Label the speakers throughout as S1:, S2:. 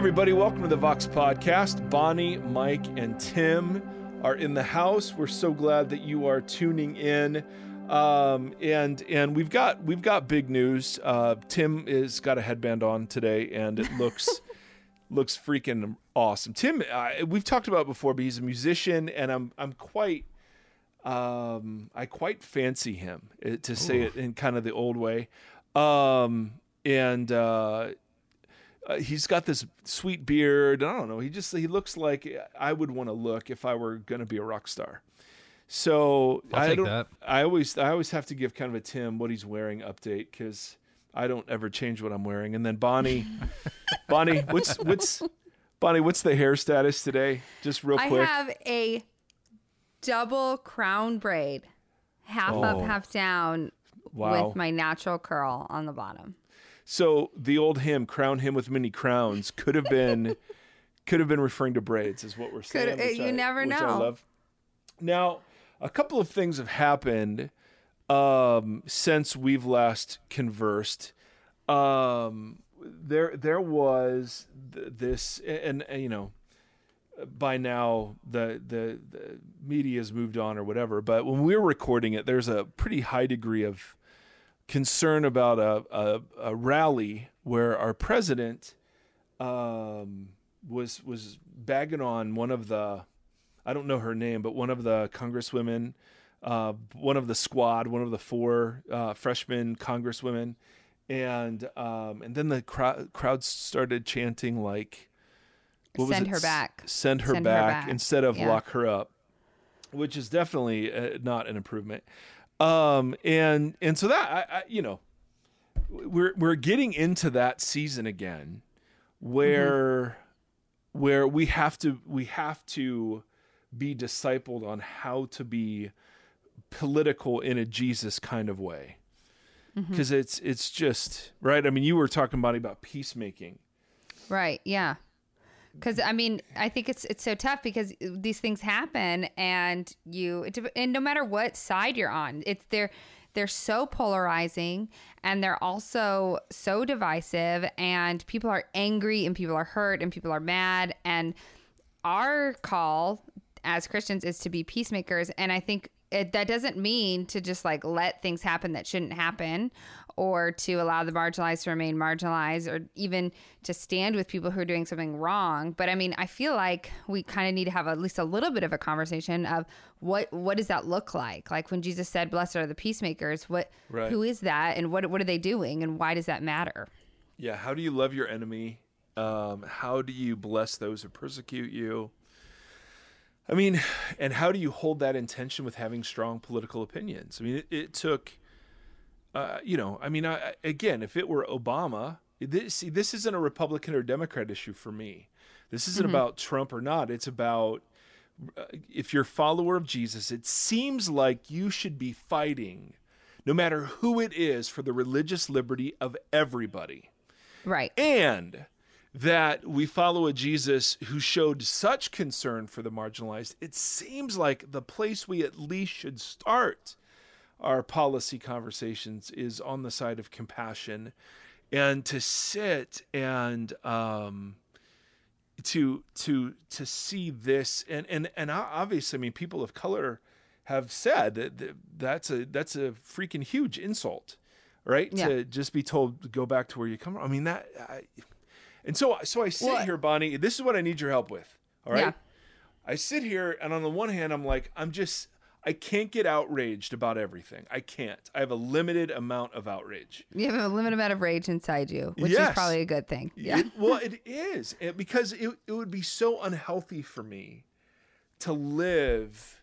S1: Everybody, welcome to the Vox Podcast. Bonnie, Mike, and Tim are in the house. We're so glad that you are tuning in. Um, and and we've got we've got big news. Uh, Tim is got a headband on today, and it looks looks freaking awesome. Tim, uh, we've talked about it before, but he's a musician, and I'm I'm quite um, I quite fancy him uh, to say it in kind of the old way. Um, and uh, uh, he's got this sweet beard. I don't know. He just he looks like I would want to look if I were going to be a rock star. So
S2: I'll
S1: I
S2: take
S1: don't.
S2: that.
S1: I always I always have to give kind of a Tim what he's wearing update because I don't ever change what I'm wearing. And then Bonnie, Bonnie, what's what's Bonnie? What's the hair status today? Just real quick.
S3: I have a double crown braid, half
S1: Oh.
S3: up, half down,
S1: Wow.
S3: with my natural curl on the bottom.
S1: So the old hymn "Crown Him with Many Crowns" could have been could have been referring to braids, is what we're saying.
S3: Could- uh,
S1: which
S3: you
S1: I-
S3: never know.
S1: love. Now, a couple of things have happened um, since we've last conversed. Um, there, there was th- this, and, and you know, by now the, the the media's moved on or whatever. But when we were recording it, there's a pretty high degree of concern about a, a, a rally where our president um, was was bagging on one of the I don't know her name, but one of the congresswomen, uh, one of the squad, one of the four uh, freshman congresswomen, and um, and then the crowd crowd started chanting like, what was
S3: Send her back.
S1: Send her,
S3: Send her
S1: back,
S3: back.
S1: instead of
S3: Yeah.
S1: lock her up, which is definitely uh, not an improvement. Um, and and so that I, I you know we're we're getting into that season again where where we have to we have to be discipled on how to be political in a Jesus kind of way because it's it's just right i mean you were talking about about peacemaking
S3: Right. Yeah. Because I mean, I think it's it's so tough because these things happen, and you and no matter what side you're on, it's they're they're so polarizing, and they're also so divisive, and people are angry, and people are hurt, and people are mad, and our call as Christians is to be peacemakers, and I think it, that doesn't mean to just like let things happen that shouldn't happen or to allow the marginalized to remain marginalized or even to stand with people who are doing something wrong. But i mean i feel like we kind of need to have at least a little bit of a conversation of what what does that look like? Like when jesus said blessed are the peacemakers what
S1: Right.
S3: who is that and what what are they doing and why does that matter?
S1: Yeah how do you love your enemy? Um, how do you bless those who persecute you? I mean and how do you hold that intention with having strong political opinions? I mean it, it took uh, you know i mean I, again if it were obama this, see, this isn't a republican or democrat issue for me. This isn't about trump or not. It's about uh, if you're a follower of jesus it seems like you should be fighting no matter who it is for the religious liberty of everybody.
S3: Right.
S1: And that we follow a Jesus who showed such concern for the marginalized, it seems like the place we at least should start our policy conversations is on the side of compassion and to sit and um, to to to see this and and and obviously I mean people of color have said that that- that's a that's a freaking huge insult right
S3: Yeah.
S1: to just be told to go back to where you come from I mean that I, and so so I sit
S3: Well-
S1: here Bonnie this is what I need your help with all right
S3: Yeah.
S1: I sit here and on the one hand I'm like I'm just I can't get outraged about everything I can't I have a limited amount of outrage
S3: you have a limited amount of rage inside you which
S1: Yes.
S3: is probably a good thing yeah
S1: it- well, it is it, because it, it would be so unhealthy for me to live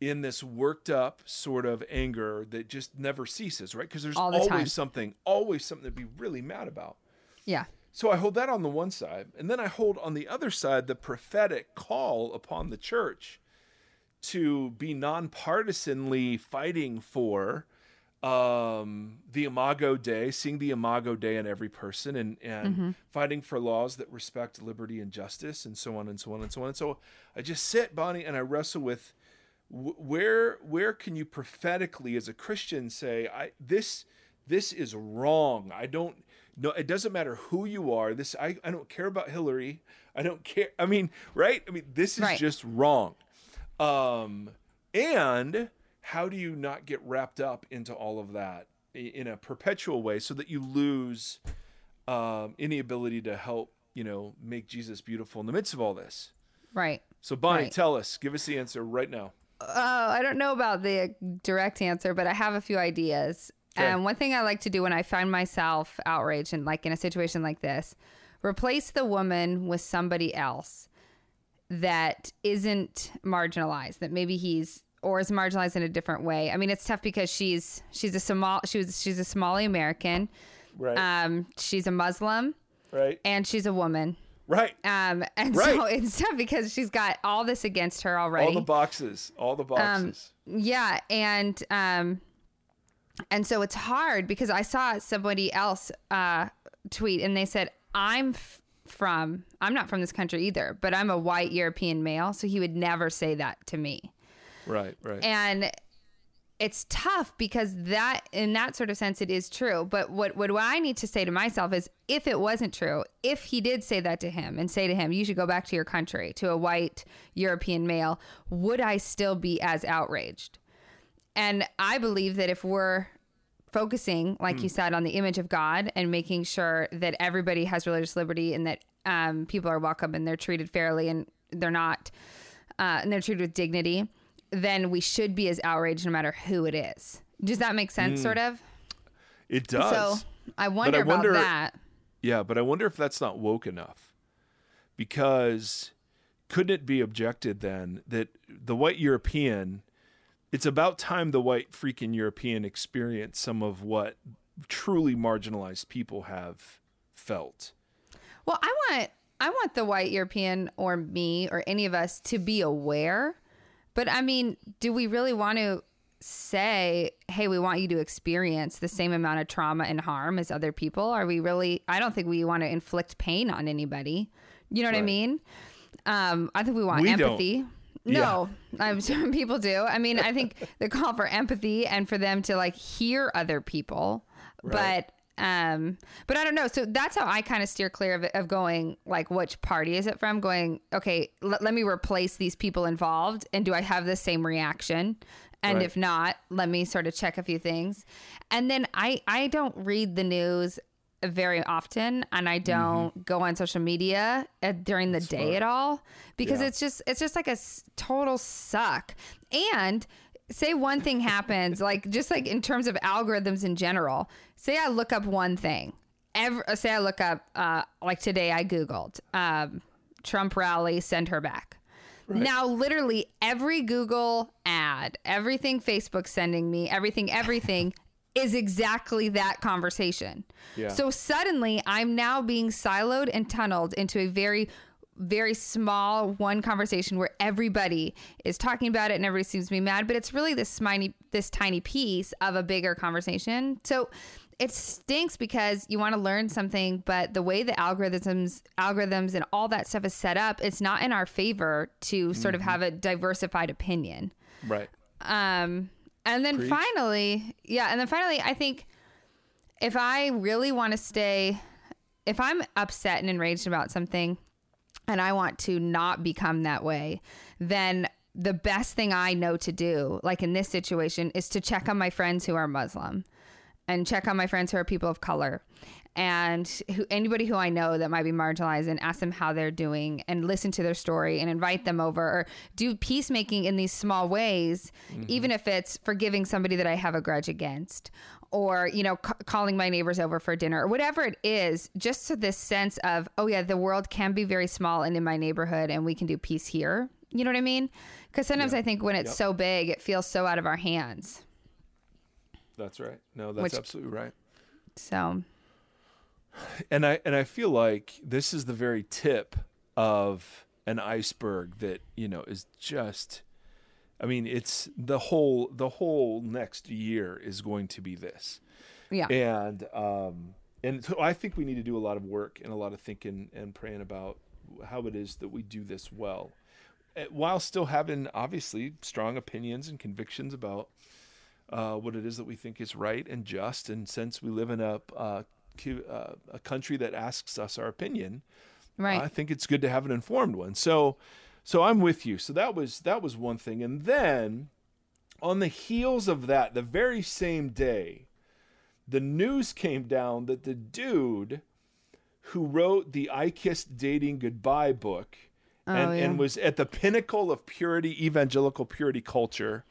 S1: in this worked up sort of anger that just never ceases, right? Because there's
S3: the
S1: always
S3: time.
S1: something, always something to be really mad about.
S3: yeah
S1: So I hold that on the one side, and then I hold on the other side the prophetic call upon the church to be nonpartisanly fighting for um, the Imago Dei, seeing the Imago Dei in every person, and and fighting for laws that respect liberty and justice, and so on and so on and so on. And so I just sit, Bonnie, and I wrestle with wh- where where can you prophetically, as a Christian, say I this this is wrong. I don't. no, it doesn't matter who you are. This I, I don't care about Hillary. I don't care. I mean, right? I mean, this is
S3: Right.
S1: just wrong. Um, and how do you not get wrapped up into all of that in a perpetual way so that you lose um, any ability to help, you know, make Jesus beautiful in the midst of all this?
S3: Right.
S1: So, Bonnie,
S3: Right.
S1: tell us, give us the answer right now.
S3: Oh, I don't know about the direct answer, but I have a few ideas.
S1: Okay.
S3: And one thing I like to do when I find myself outraged and like in a situation like this, replace the woman with somebody else that isn't marginalized, that maybe he's or is marginalized in a different way. I mean, it's tough because she's she's a Somal she was she's a Somali American.
S1: Right.
S3: Um, she's a Muslim
S1: right.
S3: and she's a woman.
S1: Right.
S3: Um, and so it's tough because she's got all this against her already.
S1: All the boxes. All the boxes.
S3: Yeah, and um, and so it's hard because I saw somebody else uh tweet and they said I'm f- from I'm not from this country either, but I'm a white European male, so he would never say that to me.
S1: right. Right.
S3: And it's tough because that in that sort of sense it is true but what what I need to say to myself is if it wasn't true if he did say that to him and say to him you should go back to your country to a white European male would I still be as outraged and I believe that if we're focusing, like you said, on the image of God and making sure that everybody has religious liberty and that um, people are welcome and they're treated fairly and they're not, uh, and they're treated with dignity, then we should be as outraged no matter who it is. Does that make sense, sort of?
S1: it does.
S3: So I wonder,
S1: I wonder-
S3: about that.
S1: Yeah, but I wonder if that's not woke enough. Because couldn't it be objected then that the white European, it's about time the white freaking European experienced some of what truly marginalized people have felt.
S3: Well, I want I want the white European or me or any of us to be aware. But I mean, do we really want to say, "Hey, we want you to experience the same amount of trauma and harm as other people"? Are we really I don't think we want to inflict pain on anybody. You know what I mean? Um, I think we want
S1: We don't.
S3: No, I'm sure people do. I mean, I think the call for empathy and for them to like hear other people,
S1: Right.
S3: but um but i don't know so that's how i kind of steer clear of, of going like which party is it from going okay l- let me replace these people involved and do i have the same reaction and
S1: Right.
S3: if not let me sort of check a few things and then i i don't read the news very often and i don't go on social media at, during the day
S1: Mm-hmm. smart.
S3: at all because
S1: Yeah.
S3: it's just it's just like a s- total suck and say one thing happens like just like in terms of algorithms in general say i look up one thing Every, say i look up uh, like today i googled um, trump rally send her back now literally every google ad everything facebook sending me everything everything is exactly that conversation
S1: Yeah.
S3: so suddenly i'm now being siloed and tunneled into a very very small one conversation where everybody is talking about it and everybody seems to be mad but it's really this tiny this tiny piece of a bigger conversation so it stinks because you want to learn something but the way the algorithms algorithms and all that stuff is set up it's not in our favor to sort of have a diversified opinion
S1: Right.
S3: um, and then
S1: Preach.
S3: finally, yeah, and then finally, I think if I really want to stay, if I'm upset and enraged about something, and I want to not become that way, then the best thing I know to do, like in this situation, is to check on my friends who are Muslim and check on my friends who are people of color and who, anybody who I know that might be marginalized and ask them how they're doing and listen to their story and invite them over or do peacemaking in these small ways, mm-hmm. even if it's forgiving somebody that I have a grudge against or, you know, c- calling my neighbors over for dinner or whatever it is, just so this sense of, oh, yeah, the world can be very small and in my neighborhood and we can do peace here. You know what I mean? Because sometimes I think when it's
S1: Yep.
S3: so big, it feels so out of our hands.
S1: That's right. No, that's
S3: Which-
S1: absolutely right.
S3: So,
S1: and I and I feel like this is the very tip of an iceberg that you know is just I mean it's the whole the whole next year is going to be this
S3: yeah.
S1: and um and so I think we need to do a lot of work and a lot of thinking and praying about how it is that we do this well eh, while still having obviously strong opinions and convictions about uh, what it is that we think is right and just and since we live in a uh, uh, a country that asks us our opinion,
S3: Right.
S1: I think it's good to have an informed one. So, so I'm with you. So that was that was one thing, and then on the heels of that, the very same day, the news came down that the dude who wrote the I Kissed Dating Goodbye book and,
S3: Oh, yeah.
S1: and was at the pinnacle of purity, evangelical purity culture.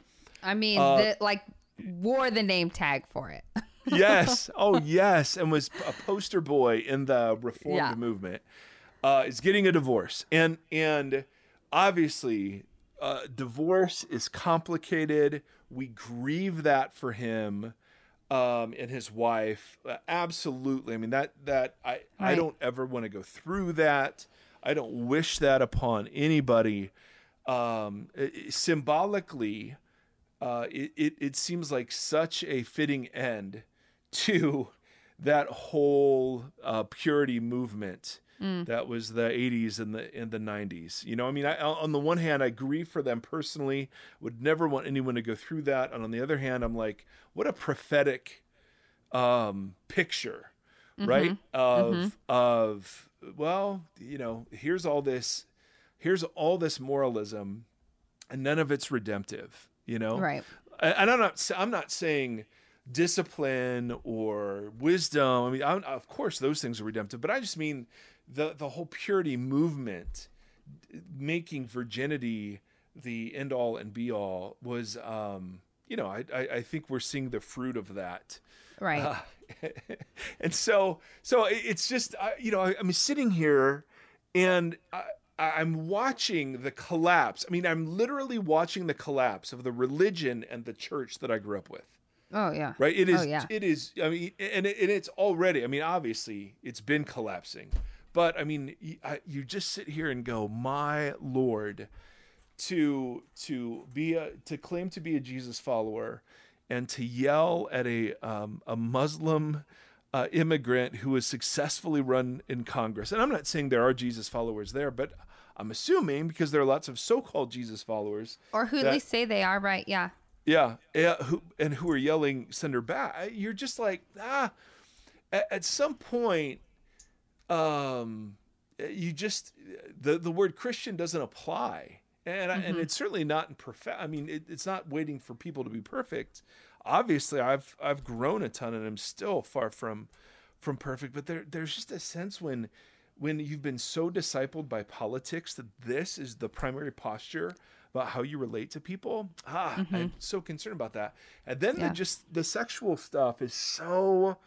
S3: I mean,
S1: uh,
S3: the, like wore the name tag for it.
S1: yes. Oh, yes. And was a poster boy in the reformed
S3: Yeah.
S1: movement. Uh, is getting a divorce, and and obviously, uh, divorce is complicated. We grieve that for him um, and his wife. Uh, absolutely. I mean that that I I don't ever want to go through that. I don't wish that upon anybody. Um, i- i- symbolically, uh, it, it, it seems like such a fitting end to that whole uh, purity movement that was the 80s and the and the 90s. You know, I mean, I, on the one hand, I grieve for them personally. Would never want anyone to go through that. And on the other hand, I'm like, what a prophetic um, picture, right? Of of well, you know, here's all this, here's all this moralism, and none of it's redemptive. You know,
S3: Right.
S1: and and I'm not I'm not saying discipline or wisdom. I mean, I'm, of course, those things are redemptive, but I just mean the the whole purity movement, making virginity the end all and be all was, um, you know, I, I I think we're seeing the fruit of that.
S3: Right.
S1: Uh, and so so it's just I, you know I, I'm sitting here and I, I'm watching the collapse. I mean, I'm literally watching the collapse of the religion and the church that I grew up with.
S3: Oh yeah.
S1: Right? It is.
S3: Oh, yeah.
S1: It is. I mean, and, it, and it's already. I mean, obviously, it's been collapsing. But I mean, you, I, you just sit here and go, "My Lord," to to be a to claim to be a Jesus follower, and to yell at a um, a Muslim uh, immigrant who was successfully run in Congress. And I'm not saying there are Jesus followers there, but I'm assuming because there are lots of so-called Jesus followers
S3: Or who at least say they are right. Yeah.
S1: Yeah, yeah, who and who are yelling "send her back"? You're just like ah. At, at some point, um, you just the the word Christian doesn't apply, and I, and it's certainly not in perfect. I mean, it, it's not waiting for people to be perfect. Obviously, I've I've grown a ton, and I'm still far from from perfect. But there there's just a sense when when you've been so discipled by politics that this is the primary posture about how you relate to people. Ah i'm so concerned about that. And then
S3: Yeah.
S1: the just the sexual stuff is so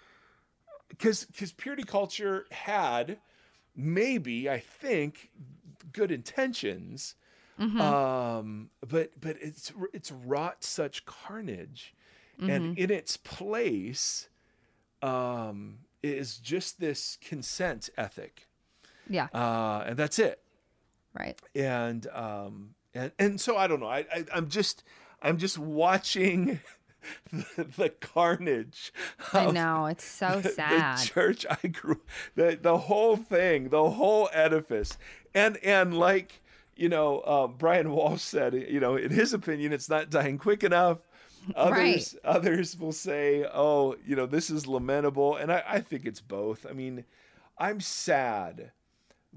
S1: because because purity culture had maybe i think good intentions um but but it's it's wrought such carnage. And in its place um is just this consent ethic.
S3: Yeah.
S1: uh and that's it.
S3: Right.
S1: and um and and so I don't know. I, I I'm just I'm just watching the, the carnage.
S3: I know. It's so
S1: The
S3: sad.
S1: church I grew the the whole thing, the whole edifice, and and like you know, uh, Brian Walsh said, you know, in his opinion, it's not dying quick enough. Others others will say, oh, you know, this is lamentable, and I, I think it's both. I mean, I'm sad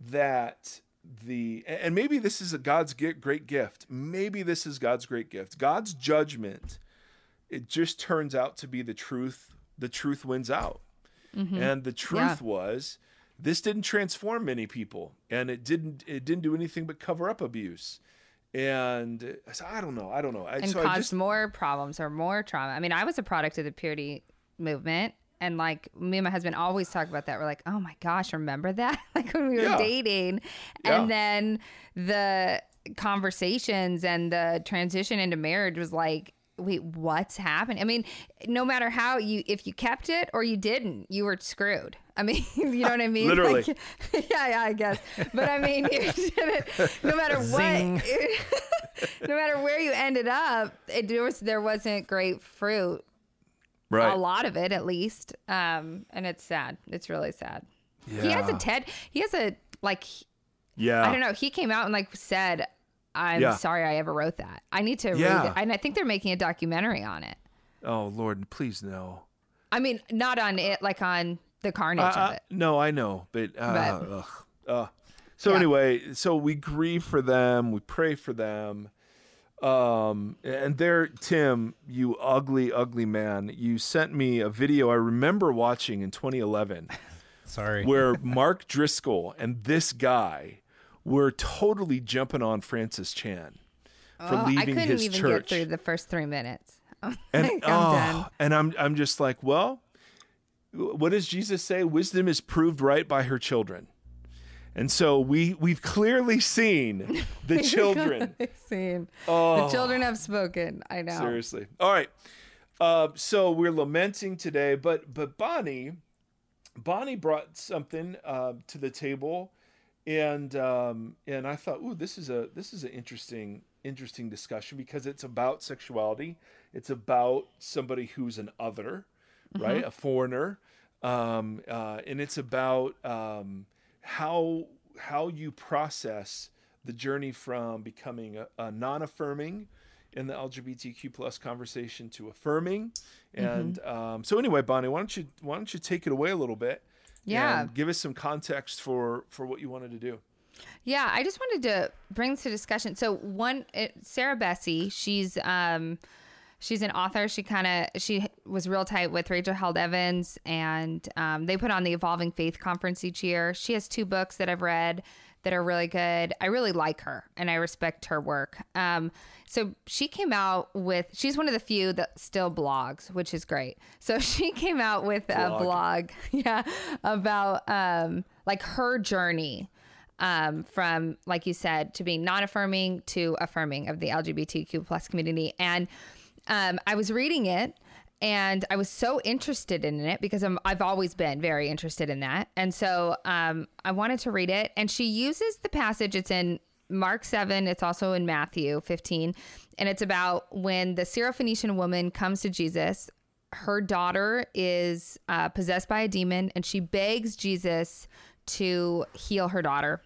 S1: that the and maybe this is a God's great gift. Maybe this is God's great gift. God's judgment. It just turns out to be the truth. The truth wins out, mm-hmm. and the truth was this didn't transform many people, and it didn't. It didn't do anything but cover up abuse. And so I don't know. I don't know. I,
S3: and
S1: so
S3: caused
S1: just
S3: more problems or more trauma. I mean, I was a product of the purity movement. And like me and my husband always talk about that. We're like, oh my gosh, remember that? like when we were
S1: Yeah.
S3: dating.
S1: Yeah.
S3: And then the conversations and the transition into marriage was like, wait, what's happening? I mean, no matter how you, if you kept it or you didn't, you were screwed. I mean, you know what I mean?
S1: Literally.
S3: Like, yeah, yeah, I guess. But I mean, you didn't, no matter what, no matter where you ended up, it, there was there wasn't great fruit.
S1: Right.
S3: A lot of it, at least. Um, and it's sad. It's really sad. He has a TED. He has a like.
S1: Yeah.
S3: I don't know. He came out and like said, "I'm
S1: Yeah.
S3: sorry I ever wrote that. I need to
S1: Yeah.
S3: read it." And I think they're making a documentary on it.
S1: Oh Lord, please no.
S3: I mean, not on it, like on the carnage
S1: Uh,
S3: of it.
S1: no, I know, but, uh,
S3: But-
S1: ugh, uh. so
S3: Yeah.
S1: anyway, so we grieve for them, we pray for them, um, and there, Tim, you ugly, ugly man, you sent me a video I remember watching in 2011
S2: Sorry.
S1: where Mark Driscoll and this guy were totally jumping on Francis Chan for
S3: Oh, I
S1: leaving
S3: couldn't
S1: his
S3: even
S1: church.
S3: get through the first three minutes. I'm
S1: and oh,
S3: I'm done.
S1: and I'm I'm just like, well, what does Jesus say? Wisdom is proved right by her children. And so we we've clearly seen the children.
S3: Seen.
S1: Oh,
S3: The children have spoken. I know.
S1: seriously. All right. Uh, so we're lamenting today, but but Bonnie, Bonnie brought something uh, to the table, and um, and I thought, ooh, this is a this is an interesting interesting discussion because it's about sexuality. It's about somebody who's an other, right, a foreigner, um, uh, and it's about um, how how you process the journey from becoming a, a non-affirming in the LGBTQ plus conversation to affirming. And um, so anyway, Bonnie, why don't you why don't you take it away a little bit?
S3: Yeah.
S1: and give us some context for for what you wanted to do.
S3: Yeah, I just wanted to bring this to discussion. So one, it, Sarah Bessey, she's um, she's an author. She kind of she was real tight with Rachel Held Evans, and um, they put on the Evolving Faith conference each year. She has two books that I've read that are really good. I really like her, and I respect her work. Um, so she came out with she's one of the few that still blogs, which is great. So she came out with a
S1: Blog.
S3: blog, yeah, about um, like her journey um, from, like you said, to being non-affirming to affirming of the LGBTQ plus community. And um, I was reading it, and I was so interested in it because I'm, I've always been very interested in that. And so um, I wanted to read it. And she uses the passage. It's in Mark 7. It's also in Matthew 15. And it's about when the Syrophoenician woman comes to Jesus. Her daughter is uh, possessed by a demon, and she begs Jesus to heal her daughter.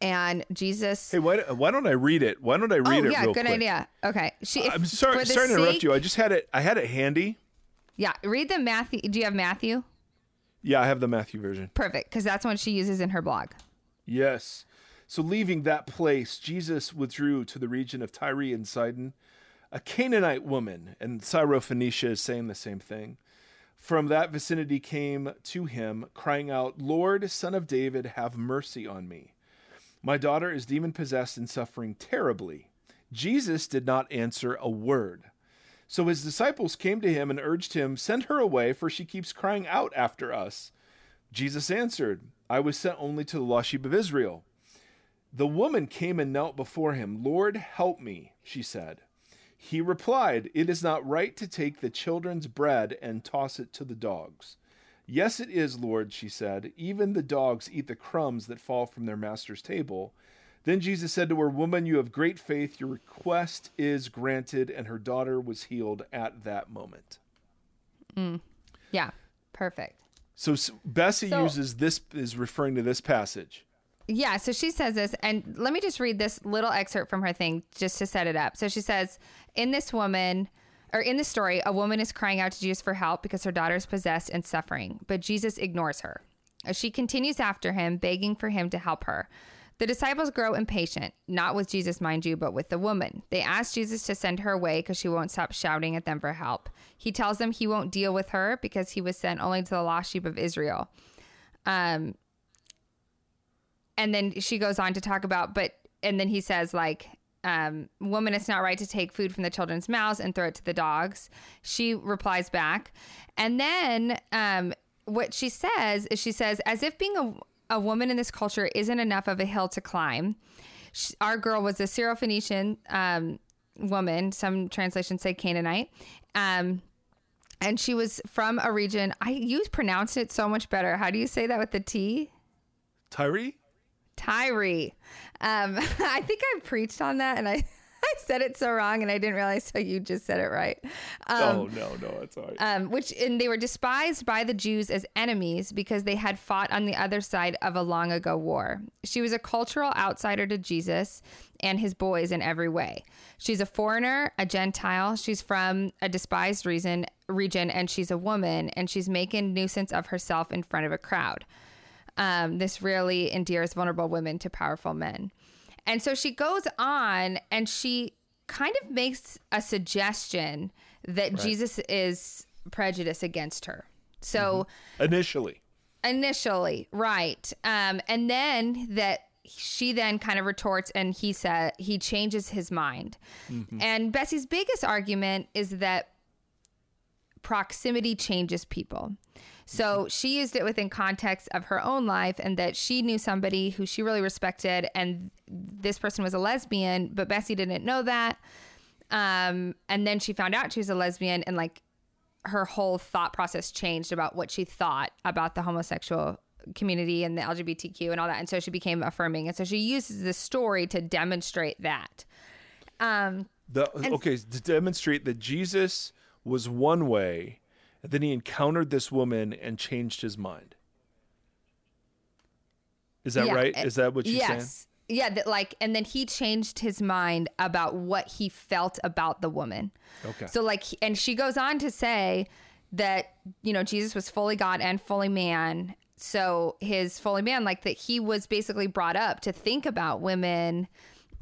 S3: And Jesus.
S1: Hey, why, why don't I read it? Why don't I read it?
S3: oh
S1: it
S3: yeah, good
S1: quick?
S3: idea. Okay, she. if-
S1: I'm sorry, sorry to interrupt you. I just had it. I had it handy.
S3: Yeah, read the Matthew. Do you have Matthew?
S1: Yeah, I have the Matthew version.
S3: Perfect, because that's what she uses in her blog.
S1: Yes. So leaving that place, Jesus withdrew to the region of Tyre and Sidon. A Canaanite woman, and Syrophoenicia is saying the same thing, from that vicinity came to him, crying out, Lord, son of David, have mercy on me. My daughter is demon possessed and suffering terribly. Jesus did not answer a word. So his disciples came to him and urged him, Send her away, for she keeps crying out after us. Jesus answered, I was sent only to the lost sheep of Israel. The woman came and knelt before him. Lord, help me, she said. He replied, It is not right to take the children's bread and toss it to the dogs. Yes, it is, Lord, she said. Even the dogs eat the crumbs that fall from their master's table. Then Jesus said to her, Woman, you have great faith. Your request is granted. And her daughter was healed at that moment. Mm.
S3: Yeah, perfect.
S1: So s- Bessey
S3: So-
S1: uses this, is referring to this passage.
S3: Yeah, so she says this, and let me just read this little excerpt from her thing just to set it up. So she says, In this woman, or in the story, a woman is crying out to Jesus for help because her daughter is possessed and suffering, but Jesus ignores her. She continues after him, begging for him to help her. The disciples grow impatient, not with Jesus, mind you, but with the woman. They ask Jesus to send her away because she won't stop shouting at them for help. He tells them he won't deal with her because he was sent only to the lost sheep of Israel. Um, and then she goes on to talk about but and then he says like um, woman it's not right to take food from the children's mouths and throw it to the dogs. She replies back. And then um, what she says is she says as if being a, a woman in this culture isn't enough of a hill to climb. Sh our girl was a syrophoenician um, woman some translations say canaanite. Um, and she was from a region i you pronounced it so much better. How do you say that with the t?
S1: Tyree?
S3: Tyree. Um, I think I preached on that and I, I said it so wrong and I didn't realize so you just said it right. Um,
S1: oh, no, no, it's all right.
S3: um, which and they were despised by the Jews as enemies because they had fought on the other side of a long ago war. She was a cultural outsider to Jesus and his boys in every way. She's a foreigner, a Gentile. She's from a despised region, region and she's a woman and she's making nuisance of herself in front of a crowd. Um, this really endears vulnerable women to powerful men. And so she goes on and she kind of makes a suggestion that right. Jesus is prejudiced against her. So
S1: mm-hmm. initially,
S3: initially, right. Um, and then that she then kind of retorts and he said he changes his mind. Mm-hmm. And Bessey's biggest argument is that proximity changes people. So she used it within context of her own life and that she knew somebody who she really respected and this person was a lesbian, but Bessey didn't know that. Um, and then she found out she was a lesbian and like her whole thought process changed about what she thought about the homosexual community and the LGBTQ and all that. And so she became affirming. And so she uses this story to demonstrate that. Um,
S1: the, okay, to demonstrate that Jesus was one way, and then he encountered this woman and changed his mind. Is that yeah, right? Is that what you're yes. saying?
S3: Yeah, that like, and then he changed his mind about what he felt about the woman. Okay. So like, and she goes on to say that you know Jesus was fully God and fully man. So his fully man, like that, he was basically brought up to think about women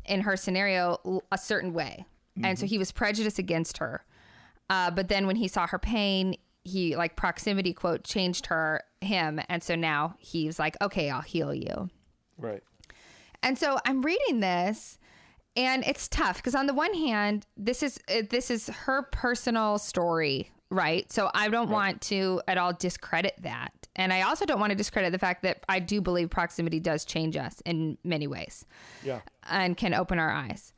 S3: in her scenario a certain way, mm-hmm. and so mm-hmm. he was prejudiced against her. Uh, but then when he saw her pain, he like proximity quote changed her him, and so now he's like, okay, I'll heal you.
S1: Right.
S3: And so I'm reading this and it's tough because on the one hand, this is uh, this is her personal story, right? So I don't right. want to at all discredit that. And I also don't want to discredit the fact that I do believe proximity does change us in many ways.
S1: Yeah.
S3: And can open our eyes.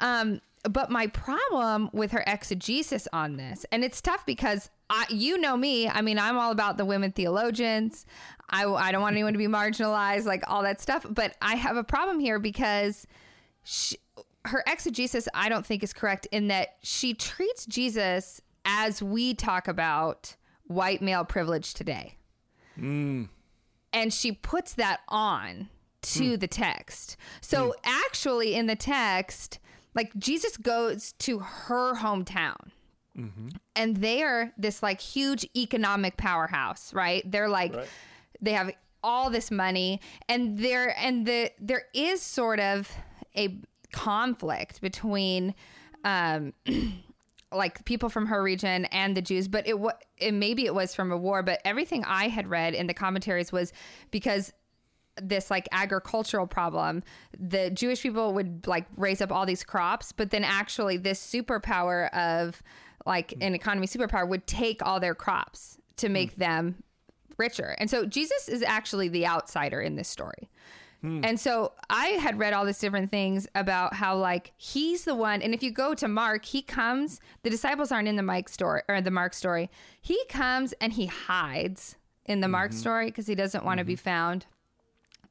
S3: Um, but my problem with her exegesis on this, and it's tough because I, you know me. I mean, I'm all about the women theologians. I, I don't want anyone to be marginalized, like all that stuff. But I have a problem here because she, her exegesis, I don't think, is correct in that she treats Jesus as we talk about white male privilege today.
S1: Mm.
S3: And she puts that on to mm. the text. So mm. actually, in the text, like Jesus goes to her hometown. Mm-hmm. And they are this like huge economic powerhouse, right? They're like, right. they have all this money, and there and the there is sort of a conflict between, um, like people from her region and the Jews, but it, it maybe it was from a war. But everything I had read in the commentaries was because this like agricultural problem the jewish people would like raise up all these crops but then actually this superpower of like an economy superpower would take all their crops to make mm. them richer and so jesus is actually the outsider in this story mm. and so i had read all these different things about how like he's the one and if you go to mark he comes the disciples aren't in the mike story or the mark story he comes and he hides in the mm-hmm. mark story because he doesn't want to mm-hmm. be found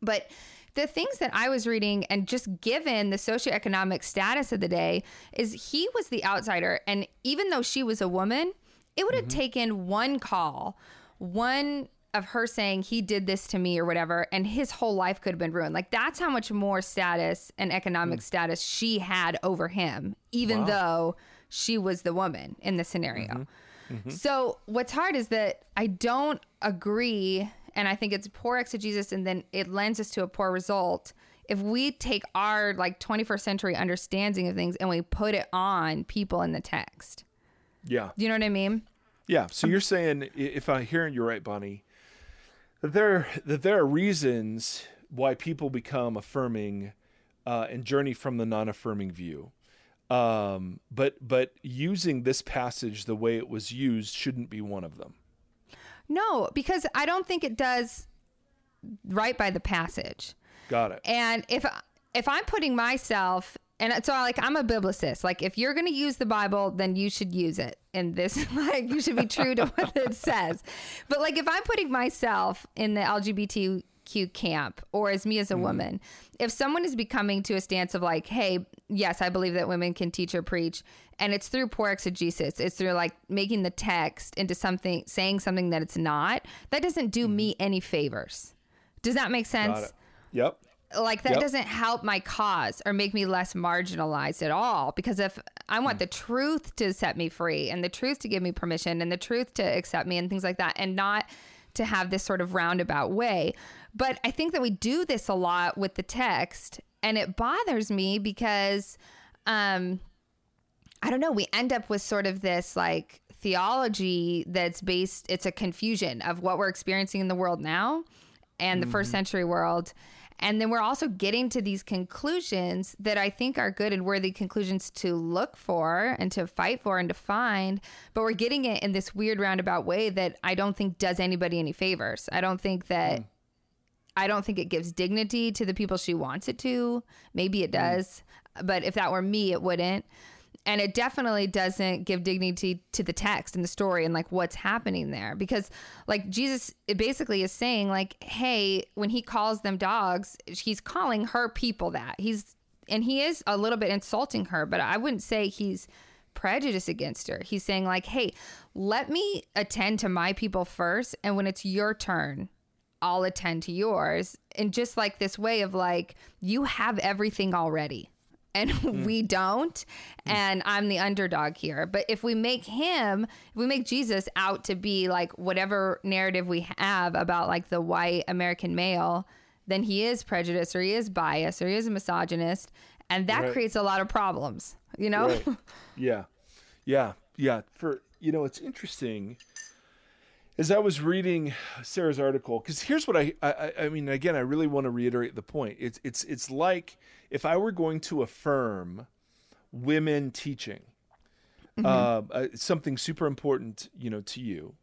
S3: but the things that I was reading, and just given the socioeconomic status of the day, is he was the outsider. And even though she was a woman, it would have mm-hmm. taken one call, one of her saying he did this to me or whatever, and his whole life could have been ruined. Like that's how much more status and economic mm. status she had over him, even wow. though she was the woman in the scenario. Mm-hmm. Mm-hmm. So what's hard is that I don't agree and I think it's poor exegesis and then it lends us to a poor result. If we take our like 21st century understanding of things and we put it on people in the text.
S1: Yeah.
S3: Do you know what I mean?
S1: Yeah. So you're saying, if I'm hearing you right, Bonnie, that there that there are reasons why people become affirming uh, and journey from the non-affirming view. Um, but but using this passage the way it was used shouldn't be one of them.
S3: No, because I don't think it does right by the passage.
S1: Got it.
S3: And if if I'm putting myself and so like I'm a biblicist. Like if you're going to use the Bible, then you should use it. And this like you should be true to what it says. But like if I'm putting myself in the LGBT LGBTQ camp or as me as a mm. woman, if someone is becoming to a stance of like, hey, yes, I believe that women can teach or preach, and it's through poor exegesis, it's through like making the text into something, saying something that it's not, that doesn't do mm. me any favors. Does that make sense?
S1: Yep
S3: like that yep. doesn't help my cause or make me less marginalized at all because if I want the truth to set me free and the truth to give me permission and the truth to accept me and things like that and not to have this sort of roundabout way. But I think that we do this a lot with the text and it bothers me because um I don't know, we end up with sort of this like theology that's based it's a confusion of what we're experiencing in the world now and the first century world. And then we're also getting to these conclusions that I think are good and worthy conclusions to look for and to fight for and to find. But we're getting it in this weird roundabout way that I don't think does anybody any favors. I don't think that. I don't think it gives dignity to the people she wants it to. Maybe it hmm. does, but if that were me, it wouldn't. And it definitely doesn't give dignity to the text and the story and like what's happening there because like Jesus it basically is saying like hey when he calls them dogs he's calling her people that. He's and he is a little bit insulting her, but I wouldn't say he's prejudice against her. He's saying like hey, let me attend to my people first and when it's your turn I'll attend to yours. And just like this way of like, you have everything already and hmm. we don't. Hmm. And I'm the underdog here. But if we make him, if we make Jesus out to be like whatever narrative we have about like the white American male, then he is prejudiced or he is biased or he is a misogynist. And that
S1: Right.
S3: creates a lot of problems, you know?
S1: Right. yeah. Yeah. Yeah. For, you know, it's interesting. As I was reading Sarah's article, because here's what I, I, I mean, again, I really want to reiterate the point. It's, it's, it's like if I were going to affirm women teaching, uh, uh, something super important, you know, to you,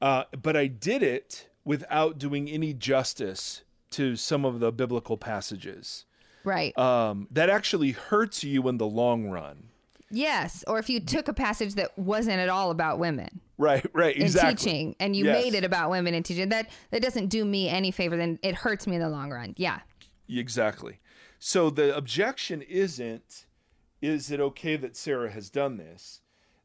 S1: uh, but I did it without doing any justice to some of the biblical passages.
S3: right.
S1: Um, that actually hurts you in the long run.
S3: yes. Or if you took a passage that wasn't at all about women.
S1: Right, right, exactly.
S3: teaching and you
S1: Yes.
S3: made it about women in teaching that that doesn't do me any favor then it hurts me in the long run yeah
S1: Exactly. So the objection isn't, is it okay that Sarah has done this?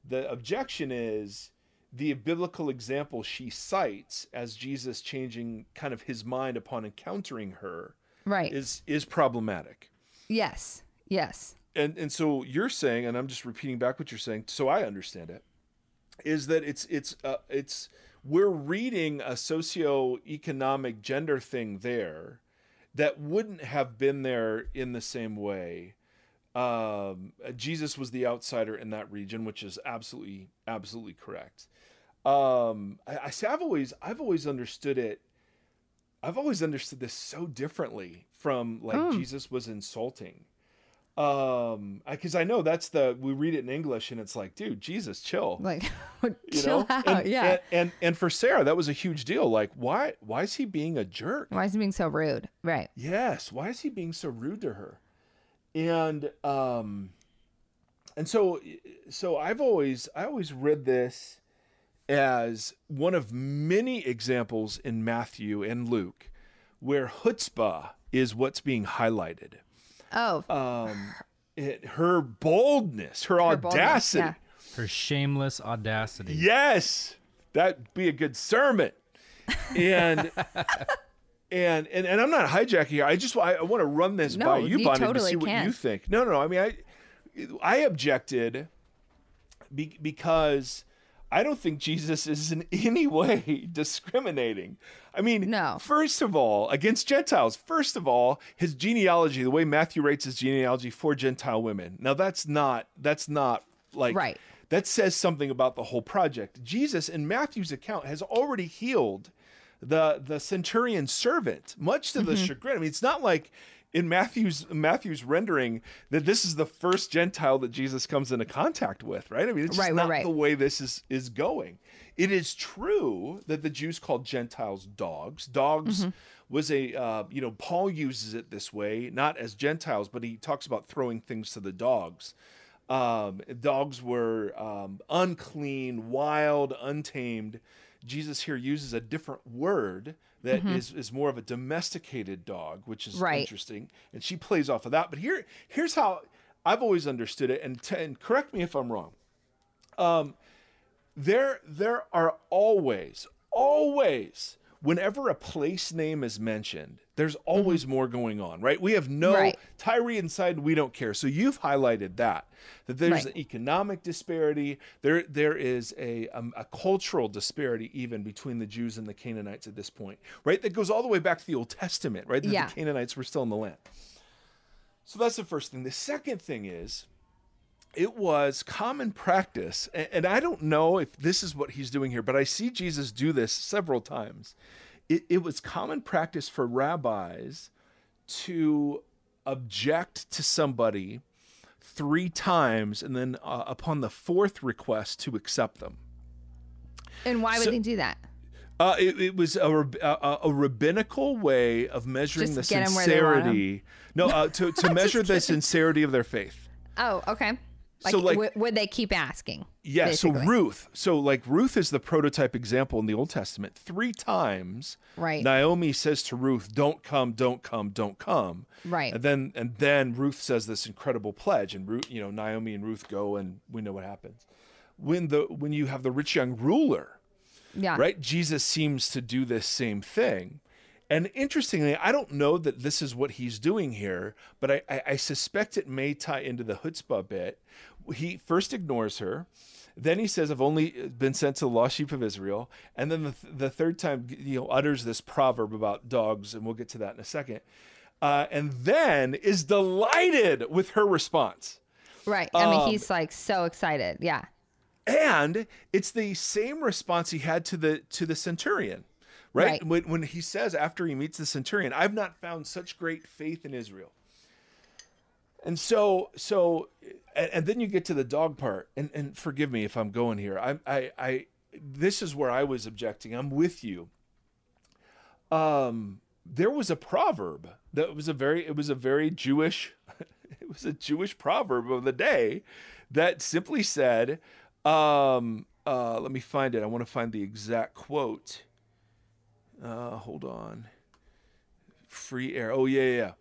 S1: The objection is the biblical example she cites as Jesus changing kind of his mind upon encountering her
S3: right
S1: is is problematic.
S3: yes yes
S1: and and so you're saying, and I'm just repeating back what you're saying, so I understand it, is that it's it's uh, it's we're reading a socioeconomic gender thing there that wouldn't have been there in the same way. Um, Jesus was the outsider in that region, which is absolutely absolutely correct. Um, I, I say I've always I've always understood it. I've always understood this so differently from like
S3: Oh.
S1: Jesus was insulting um because I, know that's the we read it in english and it's like dude jesus chill.
S3: Like
S1: you
S3: chill
S1: know?
S3: out
S1: and,
S3: yeah.
S1: and, and and for sarah that was a huge deal. Like why why is he being a jerk?
S3: Why is he being so rude? Right.
S1: Yes. Why is he being so rude to her? And um and so so i've always i always read this as one of many examples in matthew and luke where chutzpah is what's being highlighted
S3: oh
S1: um, it, her boldness, her,
S3: Her boldness,
S1: audacity.
S3: yeah.
S2: Her shameless audacity.
S1: Yes, that'd be a good sermon. And and and and I'm not hijacking here. I just I, I want to run this
S3: No,
S1: by you,
S3: you
S1: Bonnie, to
S3: totally
S1: see what
S3: can.
S1: you think. No, no, no. I mean, I I objected be, because I don't think Jesus is in any way discriminating. I mean,
S3: No.
S1: first of all, against Gentiles. First of all, his genealogy, the way Matthew rates his genealogy for Gentile women. Now that's not that's not like
S3: Right.
S1: that says something about the whole project. Jesus in Matthew's account has already healed the the centurion servant, much to the
S3: Mm-hmm.
S1: chagrin. I mean, it's not like in Matthew's Matthew's rendering that this is the first Gentile that Jesus comes into contact with, right? I mean, it's
S3: right,
S1: not
S3: right.
S1: the way this is is going. It is true that the Jews called Gentiles dogs. Dogs
S3: Mm-hmm.
S1: was a uh, you know Paul uses it this way, not as Gentiles, but he talks about throwing things to the dogs. Um, dogs were um, unclean, wild, untamed. Jesus here uses a different word that is is more of a domesticated dog, which is
S3: Mm-hmm. Right.
S1: interesting, and she plays off of that. But here, here's how I've always understood it, and, t- and correct me if I'm wrong. Um, there, there are always, always whenever a place name is mentioned, there's always more going on, right? We have no
S3: Right.
S1: Tyree inside, we don't care. So you've highlighted that that there's
S3: Right.
S1: an economic disparity. There there is a um, a cultural disparity even between the Jews and the Canaanites at this point, right? That goes all the way back to the Old Testament, right? That
S3: Yeah.
S1: the Canaanites were still in the land. So that's the first thing. The second thing is it was common practice, a- and I don't know if this is what he's doing here, but I see Jesus do this several times. It, it was common practice for rabbis to object to somebody three times, and then uh, upon the fourth request to accept them.
S3: And why would
S1: So-
S3: they do that?
S1: Uh, it, it was a, a, a rabbinical way of measuring
S3: Just
S1: the
S3: get 'em where they want 'em.
S1: sincerity. No, uh, to, to measure the sincerity of their faith.
S3: Oh, okay. Like,
S1: So, like-
S3: w- would they keep asking?
S1: Yeah,
S3: basically?
S1: so Ruth, so like Ruth is the prototype example in the Old Testament. Three times,
S3: Right.
S1: Naomi says to Ruth, "Don't come, don't come, don't come."
S3: Right.
S1: And then and then Ruth says this incredible pledge, and Ruth, you know, Naomi and Ruth go, and we know what happens. When the when you have the rich young ruler,
S3: Yeah.
S1: right? Jesus seems to do this same thing. And interestingly, I don't know that this is what he's doing here, but I, I, I suspect it may tie into the chutzpah bit. He first ignores her. Then he says, I've only been sent to the lost sheep of Israel. And then the, the third time, you know, utters this proverb about dogs, and we'll get to that in a second. Uh, and then is delighted with her response.
S3: Right. I mean,
S1: Um,
S3: he's like so excited. Yeah.
S1: and it's the same response he had to the to the centurion right,
S3: Right.
S1: When, when he says after he meets the centurion i've not found such great faith in israel and so so and, and then you get to the dog part and and forgive me if i'm going here. I i i this is where i was objecting. I'm with you. Um there was a proverb that was a very it was a very jewish it was a jewish proverb of the day that simply said um uh let me find it. I want to find the exact quote. Uh hold on. Free air. Oh yeah yeah, yeah.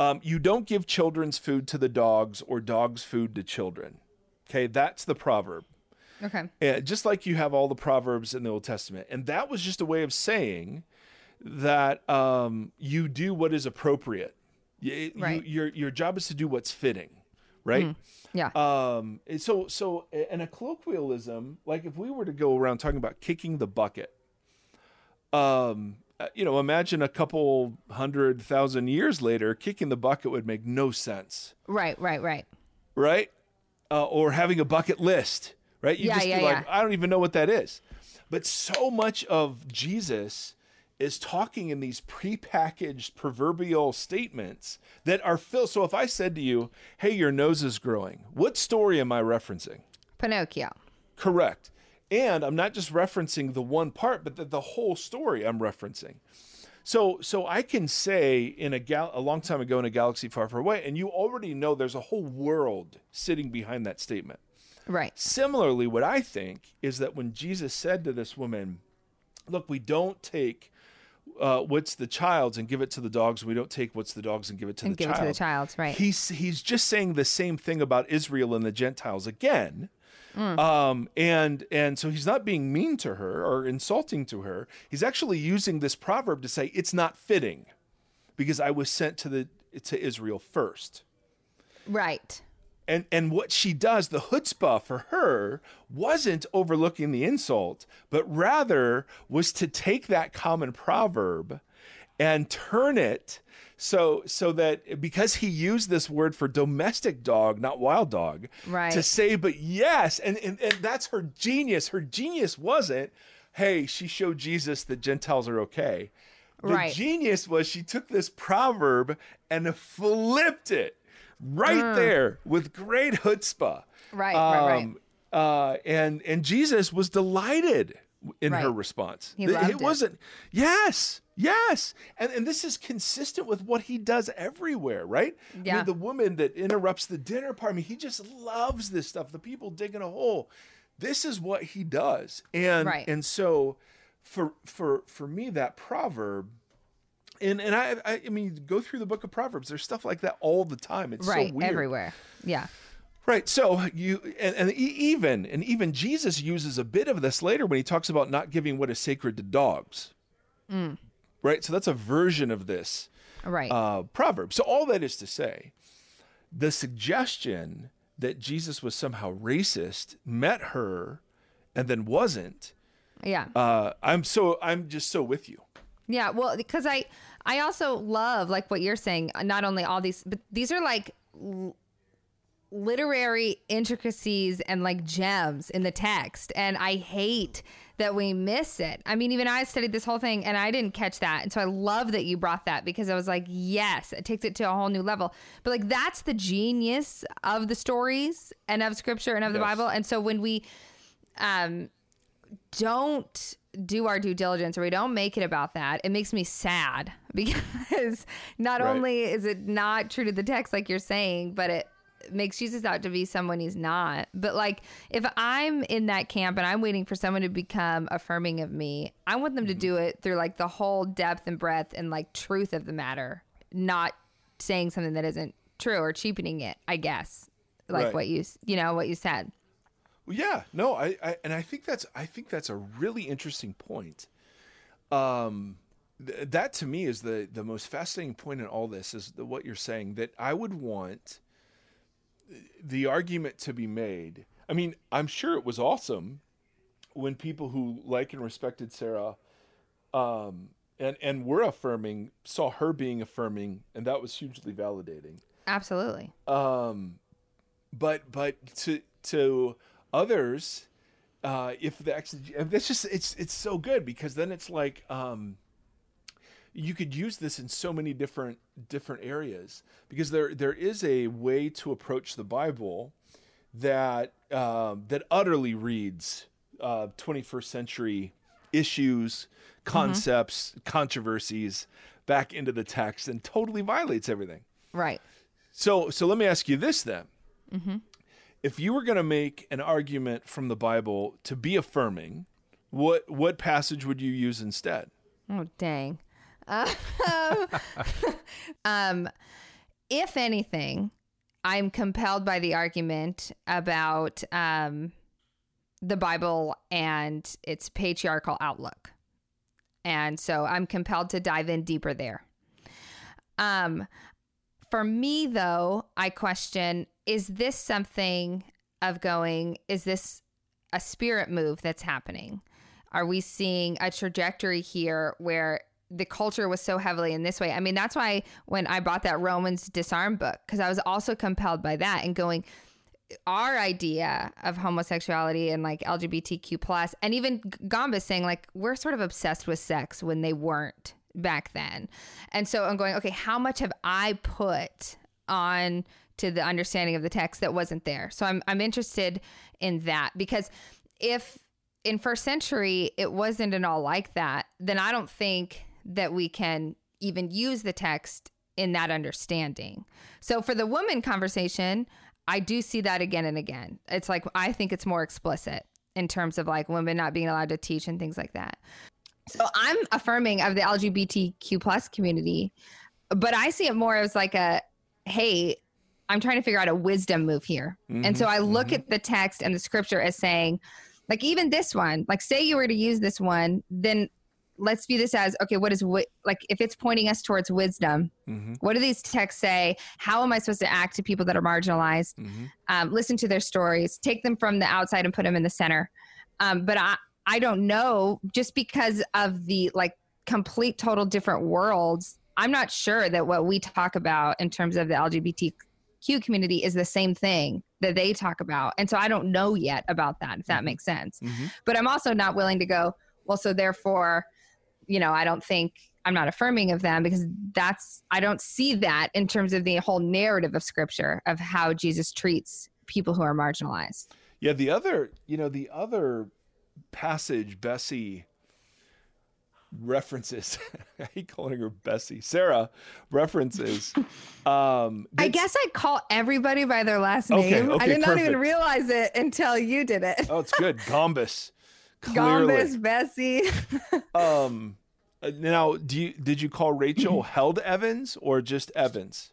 S1: Um you don't give children's food to the dogs or dogs food to children okay that's the proverb
S3: Okay.
S1: yeah, just like you have all the proverbs in the Old Testament, and that was just a way of saying that um, you do what is appropriate. You-
S3: Right.
S1: your your job is to do what's fitting, right?
S3: Yeah.
S1: Um, and so so in a colloquialism, like if we were to go around talking about kicking the bucket, um, you know, imagine a couple hundred thousand years later, kicking the bucket would make no sense
S3: right. Right. Right.
S1: right? Uh, or having a bucket list, right? You
S3: Yeah,
S1: just
S3: yeah,
S1: be like,
S3: yeah.
S1: I don't even know what that is. But so much of Jesus is talking in these prepackaged proverbial statements that are filled. So if I said to you, hey, your nose is growing, what story am I referencing?
S3: Pinocchio.
S1: Correct. And I'm not just referencing the one part, but the, the whole story I'm referencing. So, so I can say in a gal a long time ago in a galaxy far, far away, and you already know there's a whole world sitting behind that statement.
S3: Right.
S1: Similarly, what I think is that when Jesus said to this woman, "Look, we don't take uh, what's the child's and give it to the dogs. We don't take what's the dogs and give it to
S3: And
S1: the
S3: give it to the child's, right.
S1: He's he's just saying the same thing about Israel and the Gentiles again. Um, and and so he's not being mean to her or insulting to her. He's actually using this proverb to say it's not fitting because I was sent to the to Israel first.
S3: Right.
S1: And and what she does, the chutzpah for her wasn't overlooking the insult, but rather was to take that common proverb and turn it so so that because he used this word for domestic dog, not wild dog,
S3: Right.
S1: to say, but yes, and, and and that's her genius. Her genius wasn't, hey, she showed Jesus that Gentiles are okay. The
S3: Right.
S1: genius was she took this proverb and flipped it right there with great chutzpah.
S3: Mm. Right, right, right.
S1: Um, Uh, and and Jesus was delighted in her response.
S3: He
S1: it
S3: it.
S1: wasn't. Yes, yes, and and this is consistent with what he does everywhere, right? I
S3: Yeah.
S1: mean, the woman that interrupts the dinner party. I mean, he just loves this stuff. The people digging a hole. This is what he does, and
S3: Right.
S1: and so for for for me that proverb. And and I, I I mean go through the book of Proverbs. There's stuff like that all the time. It's
S3: right.
S1: so weird.
S3: Everywhere. Yeah.
S1: Right. So you and, and even and even Jesus uses a bit of this later when he talks about not giving what is sacred to dogs. Mm. Right? So that's a version of this
S3: Right.
S1: uh, proverb. So all that is to say, the suggestion that Jesus was somehow racist met her and then wasn't.
S3: yeah.
S1: Uh, I'm so I'm just so with you.
S3: Yeah, well, because I I also love like what you're saying. Not only all these, but these are like l- literary intricacies and like gems in the text, and I hate that we miss it. I mean, even I studied this whole thing and I didn't catch that, and so I love that you brought that because I was like, yes, it takes it to a whole new level. But like that's the genius of the stories and of Scripture and of the
S1: Yes.
S3: Bible, and so when we um don't do our due diligence or we don't make it about that, it makes me sad because not
S1: Right.
S3: only is it not true to the text, like you're saying, but it makes Jesus out to be someone he's not. But like, if I'm in that camp and I'm waiting for someone to become affirming of me, I want them to do it through like the whole depth and breadth and like truth of the matter, not saying something that isn't true or cheapening it, I guess. Like
S1: Right.
S3: what you, you know, what you said.
S1: Well, yeah, no, I, I and I think that's I think that's a really interesting point. Um, th- that to me is the the most fascinating point in all this is the, what you're saying that I would want the argument to be made. I mean, I'm sure it was awesome when people who like and respected Sarah, um, and and were affirming saw her being affirming, and that was hugely validating
S3: Absolutely.
S1: um but but to to others uh if the and that's just it's it's so good because then it's like um you could use this in so many different different areas because there there is a way to approach the bible that um that utterly reads uh 21st century issues concepts controversies back into the text and totally violates everything
S3: Right.
S1: so, so let me ask you this then: If you were going to make an argument from the Bible to be affirming, what what passage would you use instead?
S3: Oh dang. Um, if anything, I'm compelled by the argument about um, the Bible and its patriarchal outlook, and so I'm compelled to dive in deeper there. Um, for me, though, I question: Is this something of going? Is this a spirit move that's happening? Are we seeing a trajectory here where the culture was so heavily in this way? I mean, that's why when I bought that Romans disarm book, because I was also compelled by that and going, our idea of homosexuality and like LGBTQ plus, and even Gambas saying like we're sort of obsessed with sex when they weren't back then. And so I'm going, okay, how much have I put on to the understanding of the text that wasn't there? So I'm I'm interested in that because if in first century it wasn't at all like that, then I don't think that we can even use the text in that understanding. So for the woman conversation, I do see that again and again. It's like I think it's more explicit in terms of like women not being allowed to teach and things like that. So I'm affirming of the LGBTQ plus community, but I see it more as like a hey, I'm trying to figure out a wisdom move here. And mm-hmm. so I look mm-hmm. at the text and the scripture as saying, like even this one, like say you were to use this one, then let's view this as okay, what is wi- like if it's pointing us towards wisdom,
S1: Mm-hmm.
S3: what do these texts say? How am I supposed to act to people that are marginalized?
S1: Mm-hmm.
S3: Um, listen to their stories, take them from the outside and put them in the center. Um, but I, I don't know just because of the like complete, total different worlds. I'm not sure that what we talk about in terms of the LGBTQ community is the same thing that they talk about. And so I don't know yet about that, if that makes sense.
S1: Mm-hmm.
S3: But I'm also not willing to go, well, so therefore, you know, I don't think I'm not affirming of them because that's, I don't see that in terms of the whole narrative of scripture of how Jesus treats people who are marginalized.
S1: Yeah, the other, you know, the other passage Bessey references. I hate calling her Bessey. Sarah references. Um,
S3: I guess I call everybody by their last name.
S1: okay,
S3: I did not even realize it until you did it.
S1: Oh, it's good. Gombus. Clearly.
S3: Gombas, Bessey.
S1: Um, now, do you did you call Rachel Held Evans or just Evans?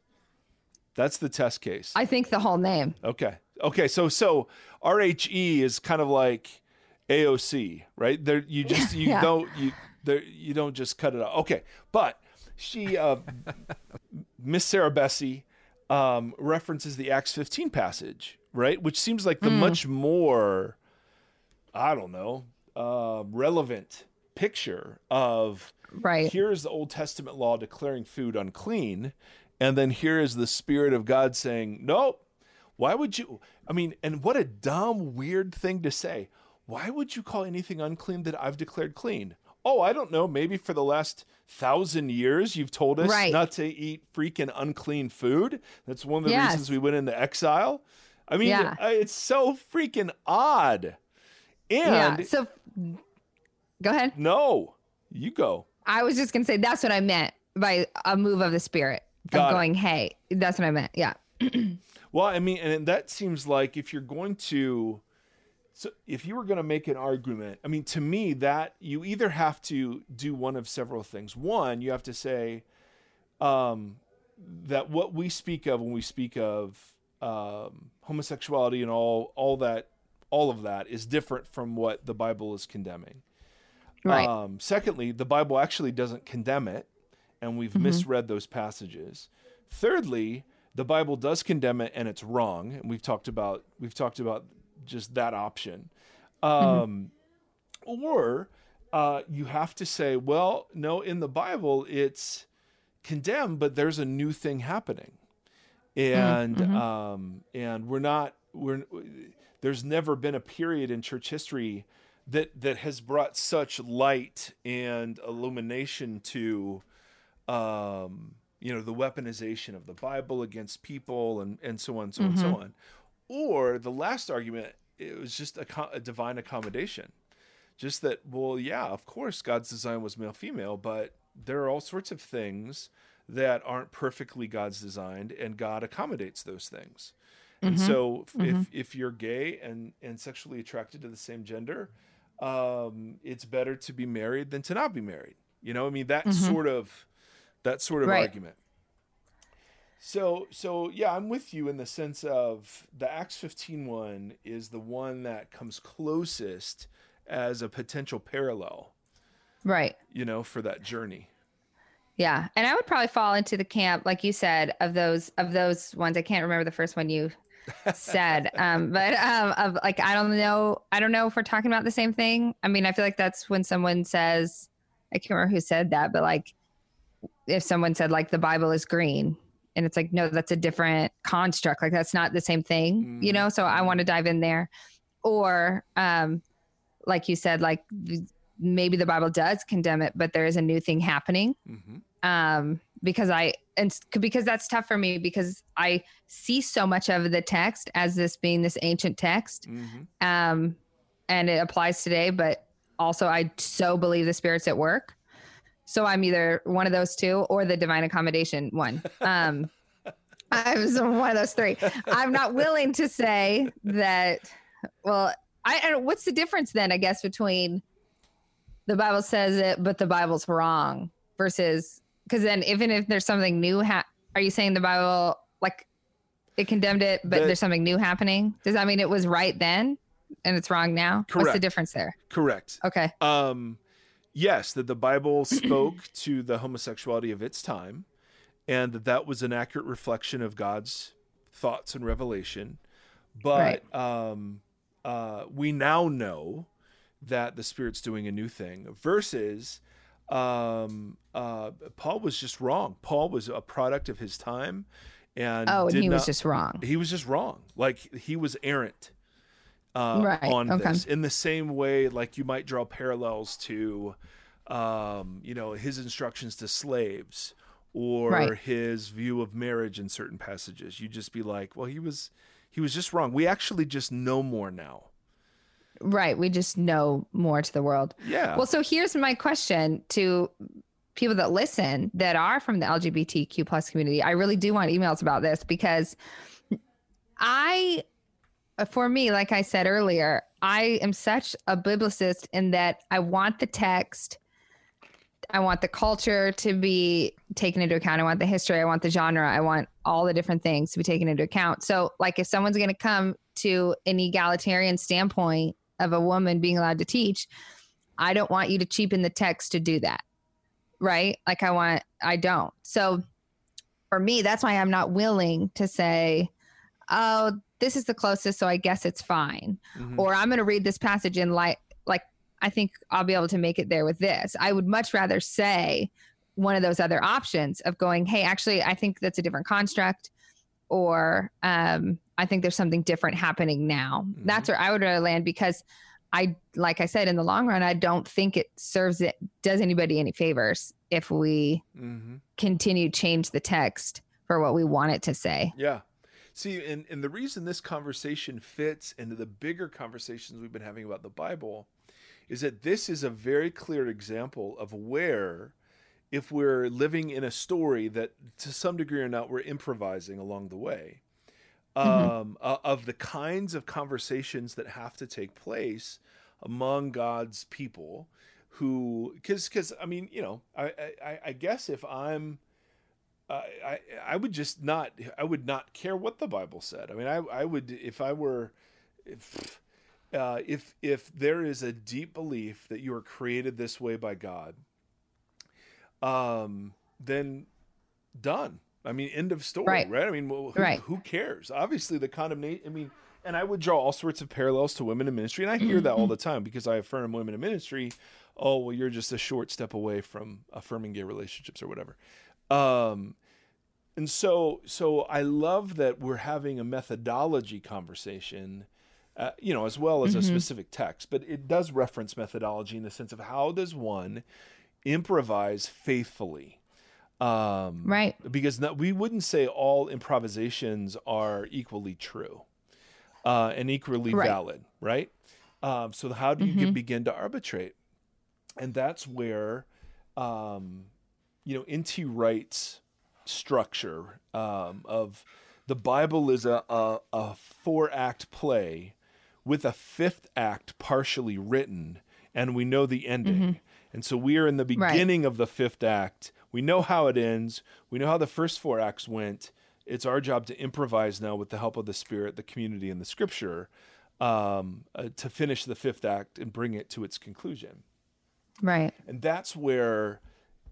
S1: That's the test case.
S3: I think the whole name.
S1: Okay. Okay. So so RHE is kind of like AOC, right? There you just you
S3: Yeah.
S1: don't you There, you don't just cut it off. Okay, but she, uh, Miss Sarah Bessey, um, references the Acts 15 passage, right? Which seems like the much more, I don't know, uh, relevant picture of
S3: Right.
S1: here's the Old Testament law declaring food unclean, and then here is the Spirit of God saying, Nope. Why would you? I mean, and what a dumb, weird thing to say. Why would you call anything unclean that I've declared clean? Oh, I don't know. Maybe for the last thousand years you've told us
S3: Right.
S1: not to eat freaking unclean food. That's one of the
S3: Yes.
S1: reasons we went into exile. I mean,
S3: Yeah.
S1: uh, it's so freaking odd.
S3: yeah.
S1: And
S3: So go ahead.
S1: no, you go.
S3: I was just gonna say that's what I meant by a move of the spirit.
S1: Got
S3: of
S1: it.
S3: going, hey, that's what I meant. Yeah.
S1: Well, I mean, and that seems like if you're going to, so if you were going to make an argument, I mean, to me, that you either have to do one of several things. One, you have to say um, that what we speak of when we speak of um, homosexuality and all all that, all of that is different from what the Bible is condemning.
S3: Right.
S1: Um, secondly, the Bible actually doesn't condemn it, and we've misread those passages. Thirdly, the Bible does condemn it, and it's wrong. And we've talked about we've talked about just that option. Um, Or uh, you have to say, well, no, in the Bible it's condemned, but there's a new thing happening, and um, and we're not we're there's never been a period in church history that that has brought such light and illumination to um you know the weaponization of the bible against people and and so on so on so mm-hmm. on. Or the last argument it was just a, a divine accommodation. Just that well yeah of course god's design was male female but there are all sorts of things that aren't perfectly god's designed and god accommodates those things. And mm-hmm. so if, if if you're gay and and sexually attracted to the same gender um it's better to be married than to not be married you know i mean that sort of that sort of
S3: Right.
S1: argument so so yeah i'm with you in the sense of the acts 15 one is the one that comes closest as a potential parallel
S3: Right.
S1: you know for that journey
S3: Yeah. And I would probably fall into the camp, like you said, of those of those ones. I can't remember the first one you said. Um, but um of like I don't know I don't know if we're talking about the same thing. I mean, I feel like that's when someone says I can't remember who said that, but like if someone said like the Bible is green and it's like, no, that's a different construct. Like that's not the same thing, you
S1: Mm.
S3: know? So I want to dive in there. Or um like you said, like maybe the Bible does condemn it, but there is a new thing happening
S1: hmm
S3: um because i and because that's tough for me because i see so much of the text as this being this ancient text
S1: hmm
S3: um and it applies today but also i so believe the spirit's at work. So i'm either one of those two or the divine accommodation one. Um i was one of those three. I'm not willing to say that well i, I what's the difference then i guess between the bible says it but the bible's wrong versus because then even if there's something new ha- are you saying the bible like it condemned it but
S1: The-
S3: there's something new happening? Does that mean it was right then and it's wrong now? What's the difference there?
S1: Correct.
S3: Okay.
S1: Um yes that the bible spoke to the homosexuality of its time and that that was an accurate reflection of god's thoughts and revelation. But um uh we now know that the spirit's doing a new thing versus um uh paul was just wrong paul was a product of his time and
S3: oh and he was just wrong
S1: he was just wrong. Like he was errant uh,
S3: Right,
S1: on
S3: okay.
S1: this. In the same way, like you might draw parallels to, um, you know, his instructions to slaves or
S3: Right.
S1: his view of marriage in certain passages. You'd just be like, well, he was he was just wrong. We actually just know more now.
S3: Right. We just know more to the world.
S1: Yeah.
S3: well so here's my question to people that listen that are from the lgbtq plus community. I really do want emails about this because i for me like i said earlier i am such a biblicist in that i want the text. I want the culture to be taken into account. I want the history. I want the genre. I want all the different things to be taken into account. So like if someone's going to come to an egalitarian standpoint of a woman being allowed to teach I don't want you to cheapen the text to do that. Right? Like I want I don't. So for me, that's why I'm not willing to say, "Oh, this is the closest, so I guess it's fine."
S1: Mhm.
S3: Or I'm going to read this passage in like like I think I'll be able to make it there with this. I would much rather say one of those other options of going, "Hey, actually, I think that's a different construct." Or um, I think there's something different happening now. That's where I would rather land because I, like I said, in the long run, I don't think it serves it does anybody any favors if we
S1: Mhm.
S3: continue change the text for what we want it to say.
S1: Yeah. See, and, and the reason this conversation fits into the bigger conversations we've been having about the Bible is that this is a very clear example of where, if we're living in a story that to some degree or not we're improvising along the way, um, uh, of the kinds of conversations that have to take place among God's people who, because, because I mean, you know, I, I, I guess if I'm, uh, I I would just not I would not care what the Bible said. I mean, I I would if I were if uh, if if there is a deep belief that you are created this way by God, um, then done. I mean, end of story, right?
S3: Right.
S1: I mean, well, who,
S3: Right.
S1: who cares? Obviously, the condemnation. I mean, and I would draw all sorts of parallels to women in ministry, and I hear that all the time because I affirm women in ministry. Oh, well, you're just a short step away from affirming gay relationships or whatever. Um, and so, so I love that we're having a methodology conversation, uh, you know, as well as a specific text, but it does reference methodology in the sense of how does one improvise faithfully. Um,
S3: Right.
S1: because we wouldn't say all improvisations are equally true uh, and equally
S3: Right.
S1: valid, right? Um, so how do you get, begin to arbitrate? And that's where, um, you know, N.T. Wright's structure um, of the Bible is a, a, a four act play with a fifth act partially written, and we know the ending. And so we are in the
S3: Right.
S1: beginning of the fifth act. We know how it ends. We know how the first four acts went. It's our job to improvise now with the help of the Spirit, the community, and the Scripture um, uh, to finish the fifth act and bring it to its conclusion.
S3: Right.
S1: And that's where,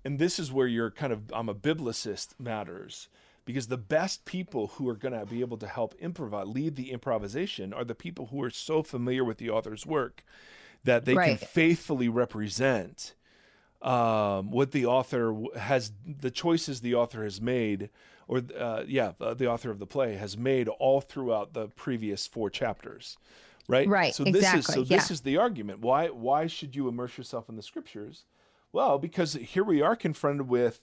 S1: and this is where you're kind of, I'm a biblicist matters because the best people who are going to be able to help improvise, lead the improvisation are the people who are so familiar with the author's work that they can faithfully represent um, what the author has, the choices the author has made, or uh, yeah, uh, the author of the play has made all throughout the previous four chapters. Right.
S3: Right,
S1: So this is
S3: exactly,
S1: so this
S3: yeah.
S1: is the argument. Why why should you immerse yourself in the scriptures? Well, because here we are confronted with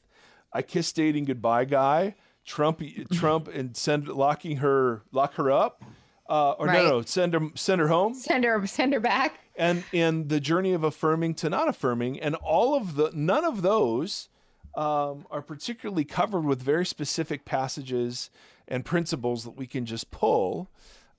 S1: I kiss dating goodbye guy, Trump Trump and send locking her lock her up. Uh, or
S3: Right.
S1: no, no, send her send her home
S3: Send her send her back.
S1: and and the journey of affirming to not affirming and all of the none of those um, are particularly covered with very specific passages and principles that we can just pull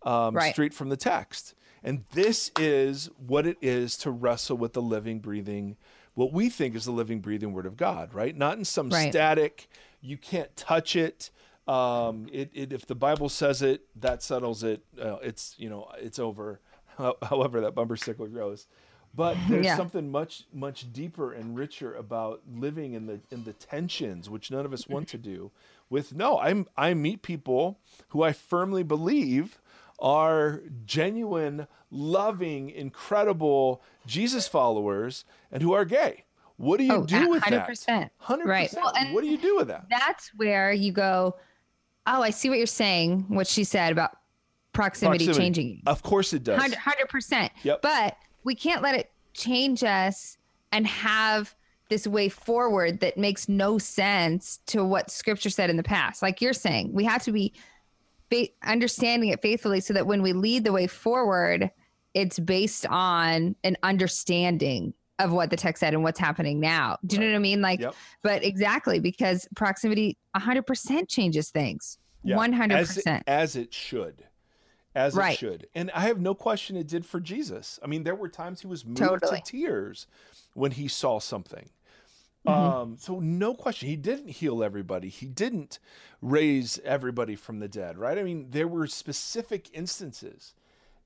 S1: um,
S3: Right.
S1: straight from the text and this is what it is to wrestle with the living breathing what we think is the living breathing word of god right not in some
S3: Right.
S1: static you can't touch it um, it, it if the bible says it that settles it uh, it's you know it's over however that bumper stickler grows but there's
S3: Yeah.
S1: something much much deeper and richer about living in the in the tensions which none of us want to do with no i'm i meet people who i firmly believe are genuine loving incredible jesus followers and who are gay what do you
S3: Oh,
S1: do with that
S3: 100%.
S1: 100%
S3: Right. Well, and-
S1: what do you do with that
S3: That's where you go, Oh, I see what you're saying, what she said about proximity,
S1: Proximity.
S3: changing
S1: of course it does
S3: Hundred percent.
S1: Yep.
S3: But we can't let it change us and have this way forward that makes no sense to what Scripture said in the past. Like you're saying, we have to be fa- understanding it faithfully, so that when we lead the way forward, it's based on an understanding of what the text said and what's happening now. Do you know what I mean? Like,
S1: Yep.
S3: but exactly because proximity 100% changes things.
S1: Yeah,
S3: 100%.
S1: as it, as it should as it should and i have no question it did for jesus i mean there were times he was moved
S3: Totally.
S1: to tears when he saw something
S3: Mm-hmm.
S1: um so no question he didn't heal everybody he didn't raise everybody from the dead right i mean there were specific instances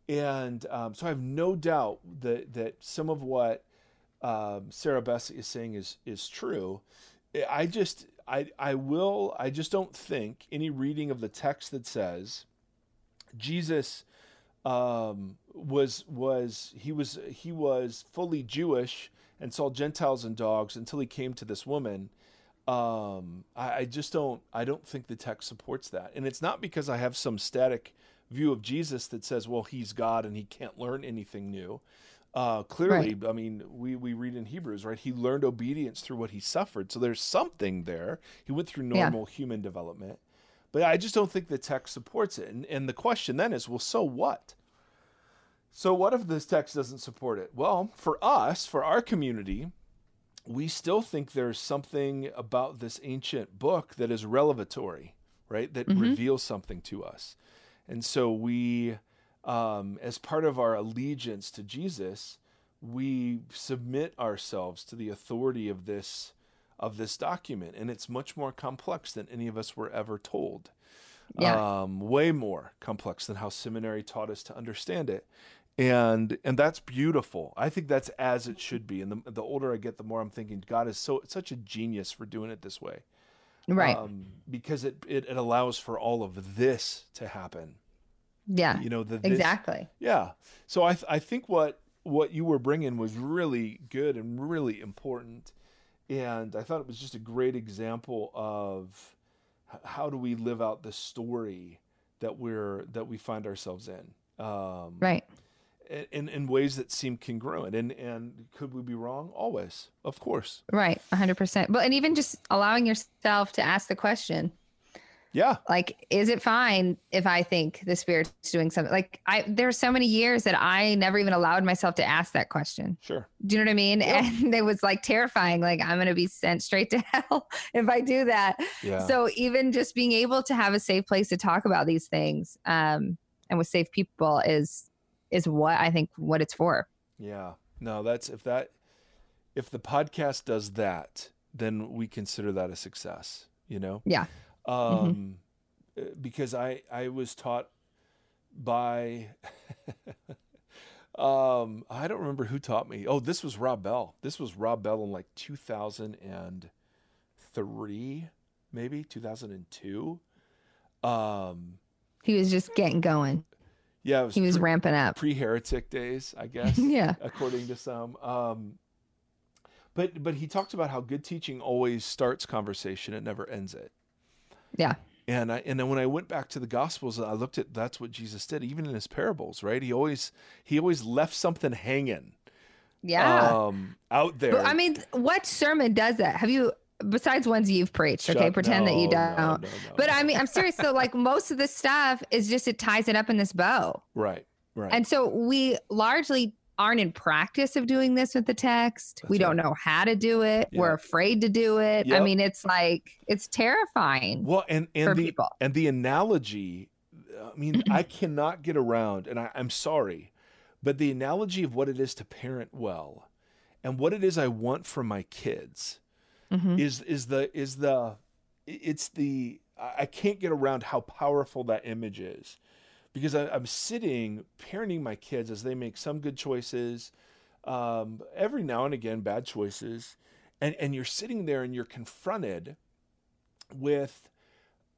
S1: and um, so i have no doubt that that some of what um, Sarah Bess is saying is is true. I just I I will I just don't think any reading of the text that says Jesus um, was was he was he was fully Jewish and saw Gentiles and dogs until he came to this woman. Um, I, I just don't I don't think the text supports that, and it's not because I have some static view of Jesus that says, well, he's God and he can't learn anything new. Uh, clearly, right. I mean, we, we read in Hebrews, right? He learned obedience through what he suffered. So there's something there. He went through normal yeah. human development. But I just don't think the text supports it. And, and the question then is, well, so what? So what if this text doesn't support it? Well, for us, for our community, we still think there's something about this ancient book that is revelatory, right? That mm-hmm. reveals something to us. And so we, um, as part of our allegiance to Jesus, we submit ourselves to the authority of this of this document, and it's much more complex than any of us were ever told. Yeah. Um, way more complex than how seminary taught us to understand it and and that's beautiful. I think that's as it should be. And the the older I get, the more I'm thinking God is so such a genius for doing it this way,
S3: right? Um,
S1: because it, it, it allows for all of this to happen.
S3: Yeah,
S1: you know the
S3: this, exactly.
S1: Yeah. So I th- I think what what you were bringing was really good and really important, and I thought it was just a great example of how do we live out the story that we're that we find ourselves in.
S3: Um, right
S1: in, in ways that seem congruent. And and could we be wrong? Always, of course.
S3: Right, hundred percent. But and even just allowing yourself to ask the question.
S1: Yeah.
S3: Like, is it fine if I think the spirit's doing something? Like, I there's so many years that I never even allowed myself to ask that question.
S1: Sure.
S3: Do you know what I mean? Yeah. And it was like terrifying. Like, I'm gonna be sent straight to hell if I do that. Yeah. So even just being able to have a safe place to talk about these things, um, and with safe people is is what I think what it's for.
S1: Yeah. No, that's if that if the podcast does that, then we consider that a success, you know?
S3: Yeah.
S1: Um mm-hmm. Because I I was taught by um I don't remember who taught me. Oh, this was Rob Bell. This was Rob Bell in like 2003, maybe 2002. Um
S3: he was just getting going.
S1: Yeah, was
S3: he was pre, ramping up
S1: pre-heretic days, I guess.
S3: yeah,
S1: according to some. Um, but but he talked about how good teaching always starts conversation; it never ends it.
S3: Yeah.
S1: And I and then when I went back to the Gospels, I looked at that's what Jesus did, even in his parables, right? He always he always left something hanging.
S3: Yeah.
S1: Um, out there. But,
S3: I mean, what sermon does that? Have you besides ones you've preached Shut, okay pretend no, that you don't no, no, but i mean i'm serious so like most of the stuff is just it ties it up in this bow
S1: right right
S3: and so we largely aren't in practice of doing this with the text That's we don't know how to do it we're afraid to do it yep. i mean it's like it's terrifying
S1: well and and the
S3: people.
S1: and the analogy i mean i cannot get around and I, i'm sorry but the analogy of what it is to parent well and what it is i want from my kids mm-hmm. is is the is the it's the I can't get around how powerful that image is because I, am sitting parenting my kids as they make some good choices, um, every now and again bad choices, and and you're sitting there and you're confronted with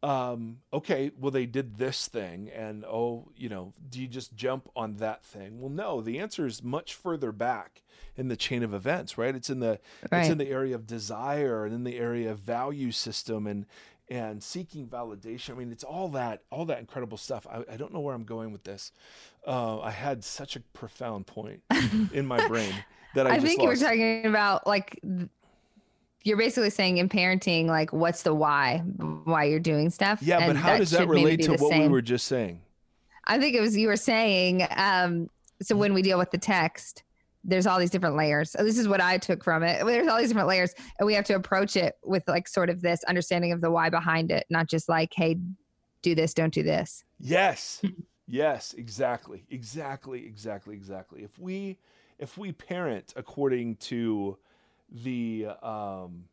S1: um, okay, well, they did this thing, and oh, you know, do you just jump on that thing? Well, no, the answer is much further back in the chain of events, right? It's in the right. it's in the area of desire and in the area of value system and and seeking validation. I mean, it's all that all that incredible stuff. I, I don't know where I'm going with this. Uh, I had such a profound point in my brain that I,
S3: I think
S1: lost.
S3: you were talking about like you're basically saying in parenting, like, what's the why, why you're doing stuff?
S1: Yeah, but how does that relate to what same. we were just saying?
S3: I think it was you were saying. Um, so when we deal with the text, there's all these different layers. This is what I took from it. There's all these different layers, and we have to approach it with like sort of this understanding of the why behind it, not just like, hey, do this, don't do this.
S1: Yes, yes, exactly, exactly, exactly, exactly. If we if we parent according to the um,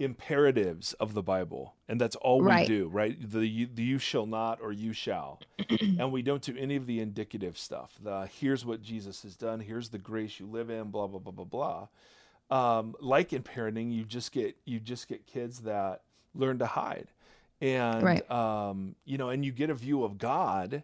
S1: imperatives of the Bible, and that's all we do, right? The, the you shall not or you shall, and we don't do any of the indicative stuff. The here's what Jesus has done, here's the grace you live in, blah blah blah blah blah. um, like in parenting, you just get you just get kids that learn to hide, and
S4: Right.
S1: um, you know, and you get a view of God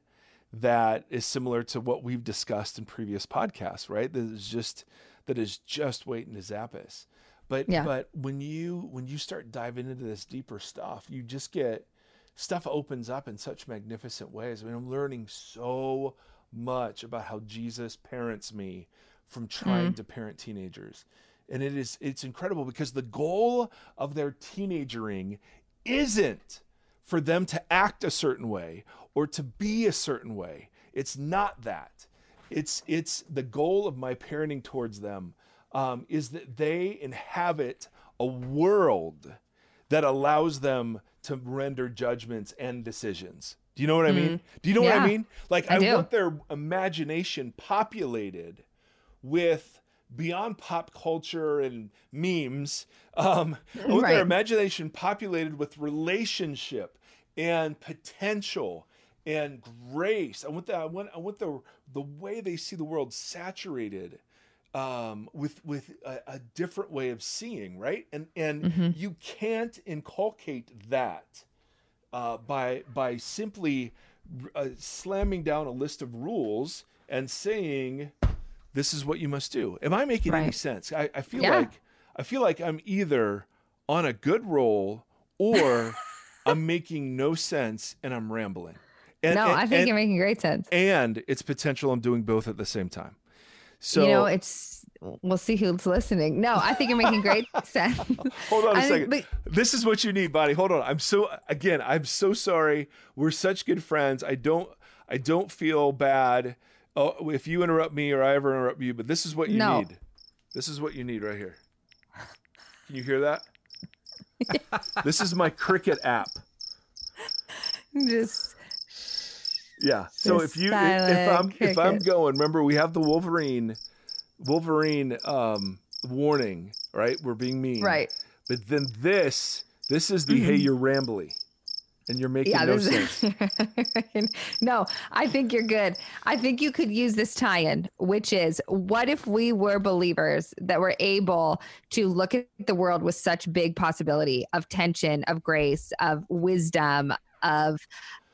S1: that is similar to what we've discussed in previous podcasts, right? That is just that is just waiting to zap us. But
S4: Yeah.
S1: but when you when you start diving into this deeper stuff, you just get stuff opens up in such magnificent ways. I mean, I'm learning so much about how Jesus parents me from trying mm. to parent teenagers. And it is it's incredible because the goal of their teenagering isn't for them to act a certain way or to be a certain way. It's not that. It's it's the goal of my parenting towards them um, is that they inhabit a world that allows them to render judgments and decisions. Do you know what I mean? Do you know what I. Mean? Like
S4: I
S1: I, want their imagination populated with beyond pop culture and memes. Um, I want
S4: Right.
S1: their imagination populated with relationship and potential and grace. I want that. I want. I want the the way they see the world saturated um, with with a, a different way of seeing, right? And and
S4: Mm-hmm.
S1: you can't inculcate that uh, by by simply uh, slamming down a list of rules and saying this is what you must do. Am I making any sense? I, I feel
S4: Yeah.
S1: like I feel like I'm either on a good roll or I'm making no sense and I'm rambling. And,
S4: no,
S1: and-
S4: I think
S1: and-
S4: you're making great sense.
S1: and it's potential I'm doing both at the same time. So
S4: you know, it's we'll see who's listening. No, I think you're making great sense.
S1: hold on a
S4: I
S1: second.
S4: think-
S1: this is what you need, buddy. Hold on. I'm so again, I'm so sorry. We're such good friends. I don't I don't feel bad oh, if you interrupt me or I ever interrupt you, but this is what you
S4: No.
S1: need. This is what you need right here. Can you hear that? this is my Cricket app.
S4: Just
S1: Yeah. So if you if I'm
S4: silent
S1: if I'm going, remember we have the Wolverine Wolverine um warning, right? We're being mean.
S4: right.
S1: But then this this is the hey you're rambly. And you're making
S4: Mm-hmm. Yeah,
S1: no sense.
S4: no, I think you're good. I think you could use this tie-in, which is what if we were believers that were able to look at the world with such big possibility of tension, of grace, of wisdom, of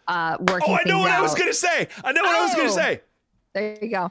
S4: uh working
S1: Oh, I know what I was gonna say. I know what I was gonna
S4: Oh.
S1: say.
S4: There you go.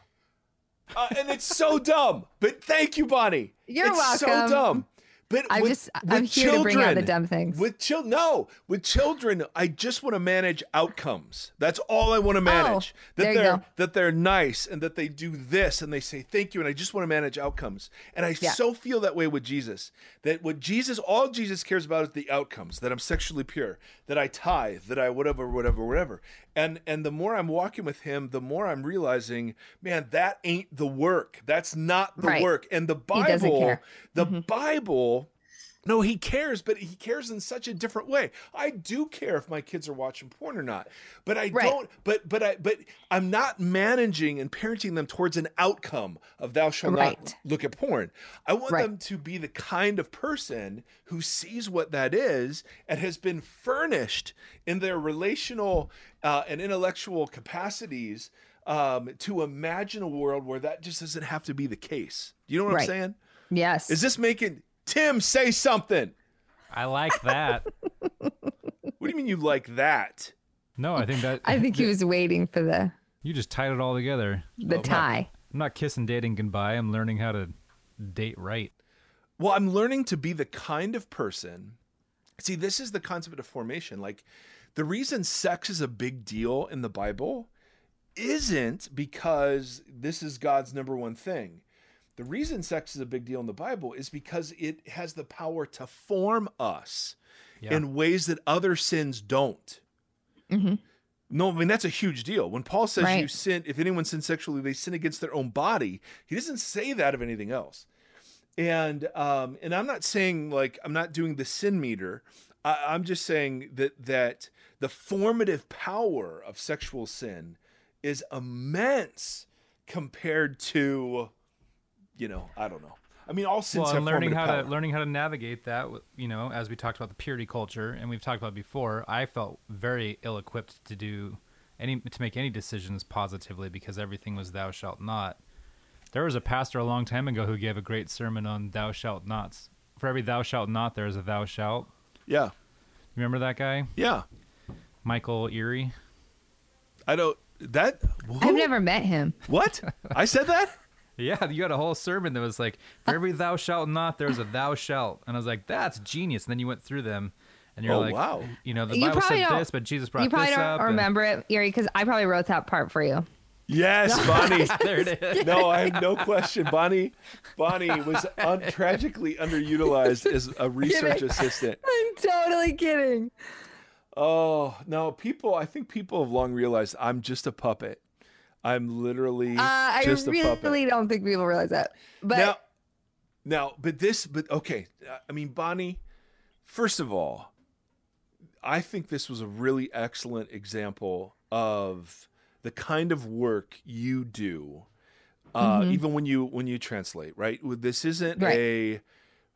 S1: Uh, and it's so dumb. But thank you, Bonnie.
S4: You're
S1: it's so dumb. But
S4: I'm
S1: with,
S4: just
S1: with
S4: I'm here to bring out the
S1: children-
S4: dumb things.
S1: With chil- no, with children, I just want to manage outcomes. That's all I want to manage. that
S4: Oh, there you
S1: they're
S4: go.
S1: that they're nice and that they do this and they say thank you and I just want to manage outcomes. And I
S4: Yeah.
S1: so feel that way with Jesus. That what Jesus all Jesus cares about is the outcomes, that I'm sexually pure, that I tithe, that I whatever whatever whatever. And and the more I'm walking with him, the more I'm realizing, man, that ain't the work. That's not the
S4: Right.
S1: work. And the Bible, the
S4: Mm-hmm.
S1: Bible no, he cares, but he cares in such a different way. I do care if my kids are watching porn or not, but I
S4: Right.
S1: don't. But but I but I'm not managing and parenting them towards an outcome of thou shalt not look at porn. I want
S4: Right.
S1: them to be the kind of person who sees what that is and has been furnished in their relational uh, and intellectual capacities um, to imagine a world where that just doesn't have to be the case. Do you know what I'm saying?
S4: yes.
S1: Is this making Tim say something?
S2: I like that.
S1: What do you mean you like that?
S2: No, I think that
S4: I think he was waiting for the
S2: you just tied it all together.
S4: the
S1: Oh,
S4: tie.
S2: I'm not kissing dating goodbye. I'm learning how to date right.
S1: Well, I'm learning to be the kind of person. See, this is the concept of formation. Like, the reason sex is a big deal in the Bible isn't because this is God's number one thing. The reason sex is a big deal in the Bible is because it has the power to form us
S2: Yeah.
S1: in ways that other sins don't.
S4: Mhm.
S1: No, I mean that's a huge deal. When Paul says you sin, if anyone sins sexually, they sin against their own body. He doesn't say that of anything else. And um, and I'm not saying like I'm not doing the sin meter. I, I'm just saying that that the formative power of sexual sin is immense compared to, you know, I don't know. I mean, all sins
S2: well,
S1: have
S2: learning how
S1: power.
S2: to learning how to navigate that, you know, as we talked about the purity culture, and we've talked about before, I felt very ill-equipped to do any to make any decisions positively because everything was thou shalt not. There was a pastor a long time ago who gave a great sermon on thou shalt nots. For every thou shalt not, there is a thou shalt.
S1: Yeah.
S2: Remember that guy,
S1: Yeah.
S2: Michael Erie?
S1: I don't that
S3: I've never met him.
S1: What? I said that?
S2: Yeah, you had a whole sermon that was like, for every thou shalt not, there's a thou shalt. And I was like, that's genius. And then you went through them, and you're
S1: Oh,
S2: like,
S1: wow.
S2: you know, the
S3: You
S2: Bible
S3: probably
S2: said
S3: don't-
S2: this, but Jesus brought
S3: You probably
S2: this
S3: don't
S2: up. and-
S3: remember it, Erre, because I probably wrote that part for you.
S1: Yes, Bonnie.
S2: there it is.
S1: No, I have no question. Bonnie, Bonnie was un- tragically underutilized as a research assistant.
S3: I'm totally kidding.
S1: Oh no, people! I think people have long realized I'm just a puppet. I'm literally
S3: Uh, I
S1: just a puppet.
S3: really don't think people realize that. But
S1: now, now, but this, but okay. I mean, Bonnie. First of all, I think this was a really excellent example of the kind of work you do, uh, even when you when you translate. Right, this isn't
S3: Right.
S1: a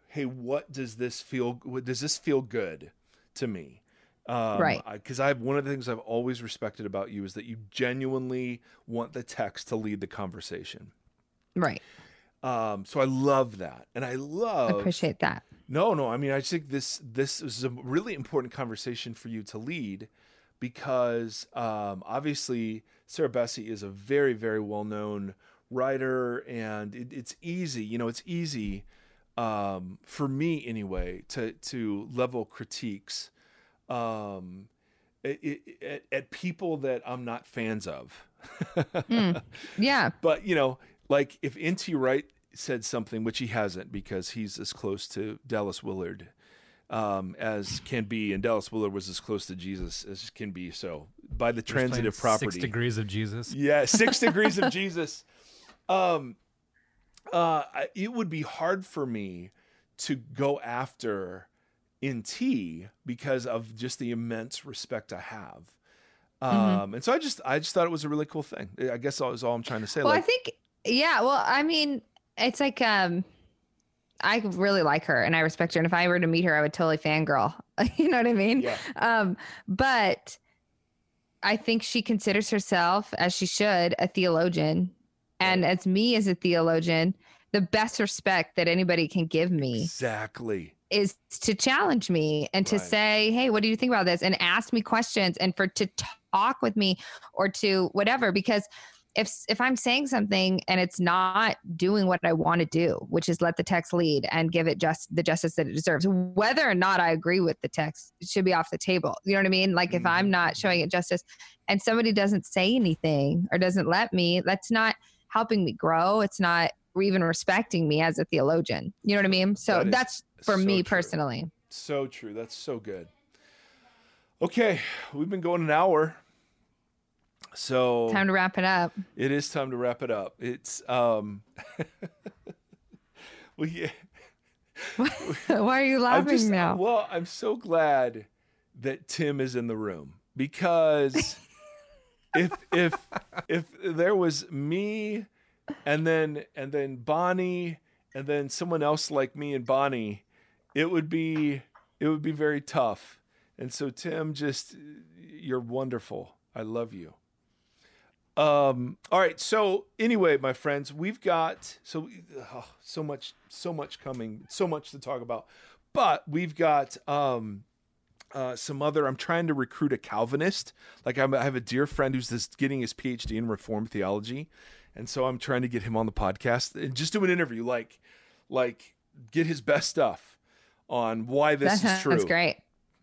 S1: hey, what does this feel? what- Does this feel good to me? Um,
S3: Right.
S1: Because I have one of the things I've always respected about you is that you genuinely want the text to lead the conversation.
S3: right.
S1: Um, so I love that, and I
S3: I
S1: love.
S3: appreciate that.
S1: No, no. I mean, I just think this this is a really important conversation for you to lead, because um, obviously Sarah Bessey is a very very well known writer, and it, it's easy. You know, it's easy um, for me anyway to to level critiques um, at, at, at people that I'm not fans of.
S3: Yeah.
S1: But you know, like if N.T. Wright said something, which he hasn't, because he's as close to Dallas Willard um, as can be, and Dallas Willard was as close to Jesus as can be. So by the transitive property,
S2: Six degrees of Jesus.
S1: yeah, six degrees of Jesus. Um, uh, it would be hard for me to go after NT because of just the immense respect I have. Um,
S3: Mm-hmm.
S1: and so I just, I just thought it was a really cool thing. I guess that was all I'm trying to say.
S3: Well, I think yeah. Well, I mean, it's like um, I really like her and I respect her, and if I were to meet her, I would totally fangirl. you know what I mean?
S1: Yeah.
S3: Um, but I think she considers herself, as she should, a theologian, and as me as a theologian, the best respect that anybody can give me
S1: exactly.
S3: Is to challenge me and to
S1: Right.
S3: say, "Hey, what do you think about this?" and ask me questions and for to talk with me or to whatever because if if I'm saying something and it's not doing what I want to do, which is let the text lead and give it just the justice that it deserves, whether or not I agree with the text, it should be off the table. You know what I mean? Like if I'm mm-hmm. not showing it justice and somebody doesn't say anything or doesn't let me, that's not helping me grow. It's not even respecting me as a theologian. You know what I mean? So
S1: That
S3: that's for
S1: so
S3: me
S1: true.
S3: personally.
S1: So true. That's so good. Okay, we've been going an hour. So
S3: Time to wrap it up.
S1: it is time to wrap it up. It's um we
S3: Why are you laughing
S1: just
S3: now?
S1: well, I'm so glad that Tim is in the room because if if if there was me and then and then Bonnie and then someone else like me and Bonnie, it would be it would be very tough. And so Tim just you're wonderful. I love you. Um all right, so anyway, my friends, we've got so oh, so much so much coming, so much to talk about. But we've got um uh, some other. I'm trying to recruit a Calvinist. Like I'm, I have a dear friend who's this, getting his PhD in Reformed theology, and so I'm trying to get him on the podcast and just do an interview, like, like get his best stuff on why this
S3: That
S1: is true.
S3: sounds great.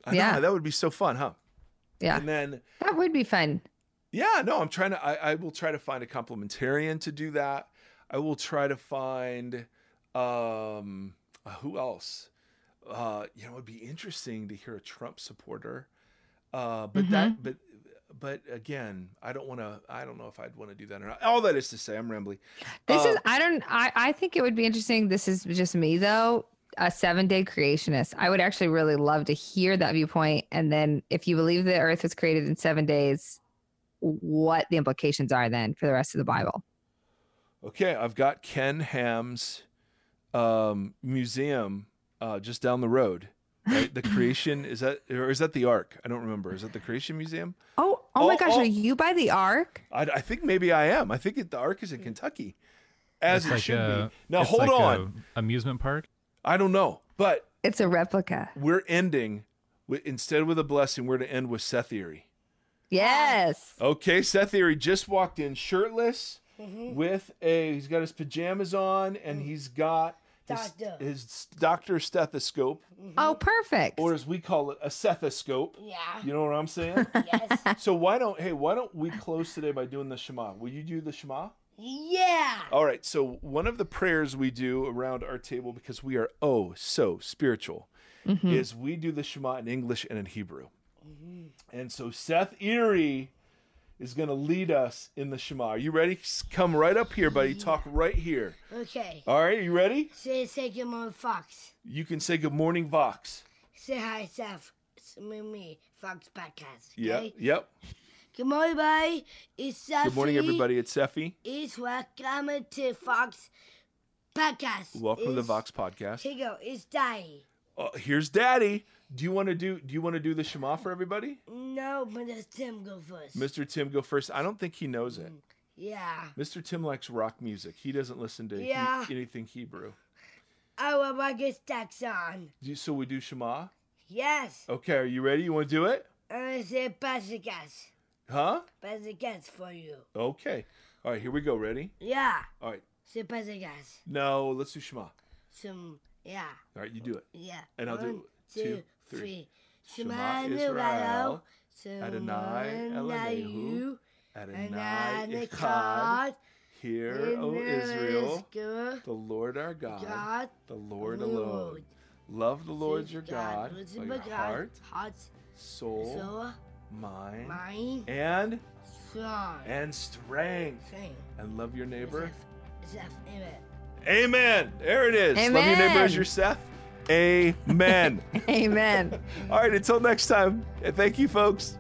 S1: I know,
S3: Yeah.
S1: that would be so fun, huh?
S3: Yeah,
S1: And then
S3: that would be fun.
S1: yeah, no, I'm trying to. I, I will try to find a complementarian to do that. I will try to find um uh, who else. Uh, you know, it'd be interesting to hear a Trump supporter. Uh, but
S3: Mm-hmm.
S1: that, but, but again, I don't want to. I don't know if I'd want to do that or not. All that is to say, I'm rambling.
S3: This
S1: Uh,
S3: is I don't I I think it would be interesting. This is just me though. A seven day creationist. I would actually really love to hear that viewpoint. And then if you believe the earth was created in seven days, what the implications are then for the rest of the Bible.
S1: Okay, I've got Ken Ham's um, museum uh, just down the road. Right? The creation is that, or is that the Ark? I don't remember. Is that the Creation Museum?
S3: Oh, oh, my
S1: Oh,
S3: gosh,
S1: oh.
S3: are you by the ark?
S1: I, I think maybe I am. I think it, the Ark is in Kentucky. as
S2: It's
S1: it
S2: like
S1: should
S2: a,
S1: be. Now
S2: it's
S1: hold
S2: like
S1: on.
S2: amusement park.
S1: I don't know, but
S4: It's a replica.
S1: we're ending with instead with a blessing. We're to end with Seth Erre.
S4: Yes.
S1: Okay, Seth Erre just walked in shirtless
S5: Mm-hmm.
S1: with a. He's got his pajamas on and he's got his,
S5: Doctor.
S1: his doctor stethoscope, mm-hmm.
S4: Oh, perfect.
S1: or as we call it, a stethoscope.
S5: Yeah.
S1: You know what I'm saying?
S5: Yes.
S1: so why don't hey why don't we close today by doing the Shema? Will you do the Shema?
S5: yeah.
S1: All right. So one of the prayers we do around our table because we are oh so spiritual mm-hmm. is we do the Shema in English and in Hebrew. Mm-hmm. And so Seth Erre is going to lead us in the Shema. Are you ready? Come right up here, buddy. Talk right here.
S5: Okay.
S1: All right. Are you ready?
S5: Say say good morning, Fox.
S1: You can say good morning, Vox.
S5: Say hi, Seth. It's me, me, Fox Podcast.
S1: Yep.
S5: Okay?
S1: Yep.
S5: Good morning, everybody. It's Seth.
S1: Good morning, everybody. It's Seffi.
S5: It's welcome to Fox Podcast.
S1: Welcome to the
S5: It's-
S1: Vox podcast.
S5: Here you go. It's Daddy.
S1: Uh, here's Daddy. Do you want to do? Do you want to do the Shema for everybody?
S5: No, but let Tim go first.
S1: Mr. Tim, go first. I don't think he knows it.
S5: Mm, yeah.
S1: Mr. Tim likes rock music. He doesn't listen to he-
S5: Yeah.
S1: anything Hebrew.
S5: Oh, I will I get stacks on.
S1: Do you- so we do Shema.
S5: Yes.
S1: Okay, are you ready? You want to do it?
S5: I'm gonna say Basigas.
S1: Huh?
S5: Basigas for you.
S1: Okay. All right, here we go. Ready?
S5: Yeah.
S1: All right.
S5: Say Basigas.
S1: No, let's do Shema.
S5: Some. Yeah.
S1: All right, you do it.
S5: Yeah.
S1: And I'll do
S5: One,
S1: two,
S5: two,
S1: three.
S5: three.
S1: Shema
S5: Shema
S1: Israel,
S5: Israel.
S1: Adonai Eloheinu, Adonai
S5: Adonai
S1: Echad.
S5: Echad.
S1: Hear, O Israel,
S5: Israel,
S1: the Lord our God,
S5: God,
S1: the Lord
S5: Lord.
S1: alone. Love the Lord your God
S5: Lord
S1: by
S5: your
S1: your heart,
S5: heart,
S1: soul,
S5: soul,
S1: mind,
S5: mind,
S1: and and strength. And love your neighbor.
S5: Zeph, Zeph, amen.
S1: Amen. There it is. Love your neighbor as
S4: Amen.
S1: yourself. Amen.
S4: Amen.
S1: All right, until next time. And thank you, folks.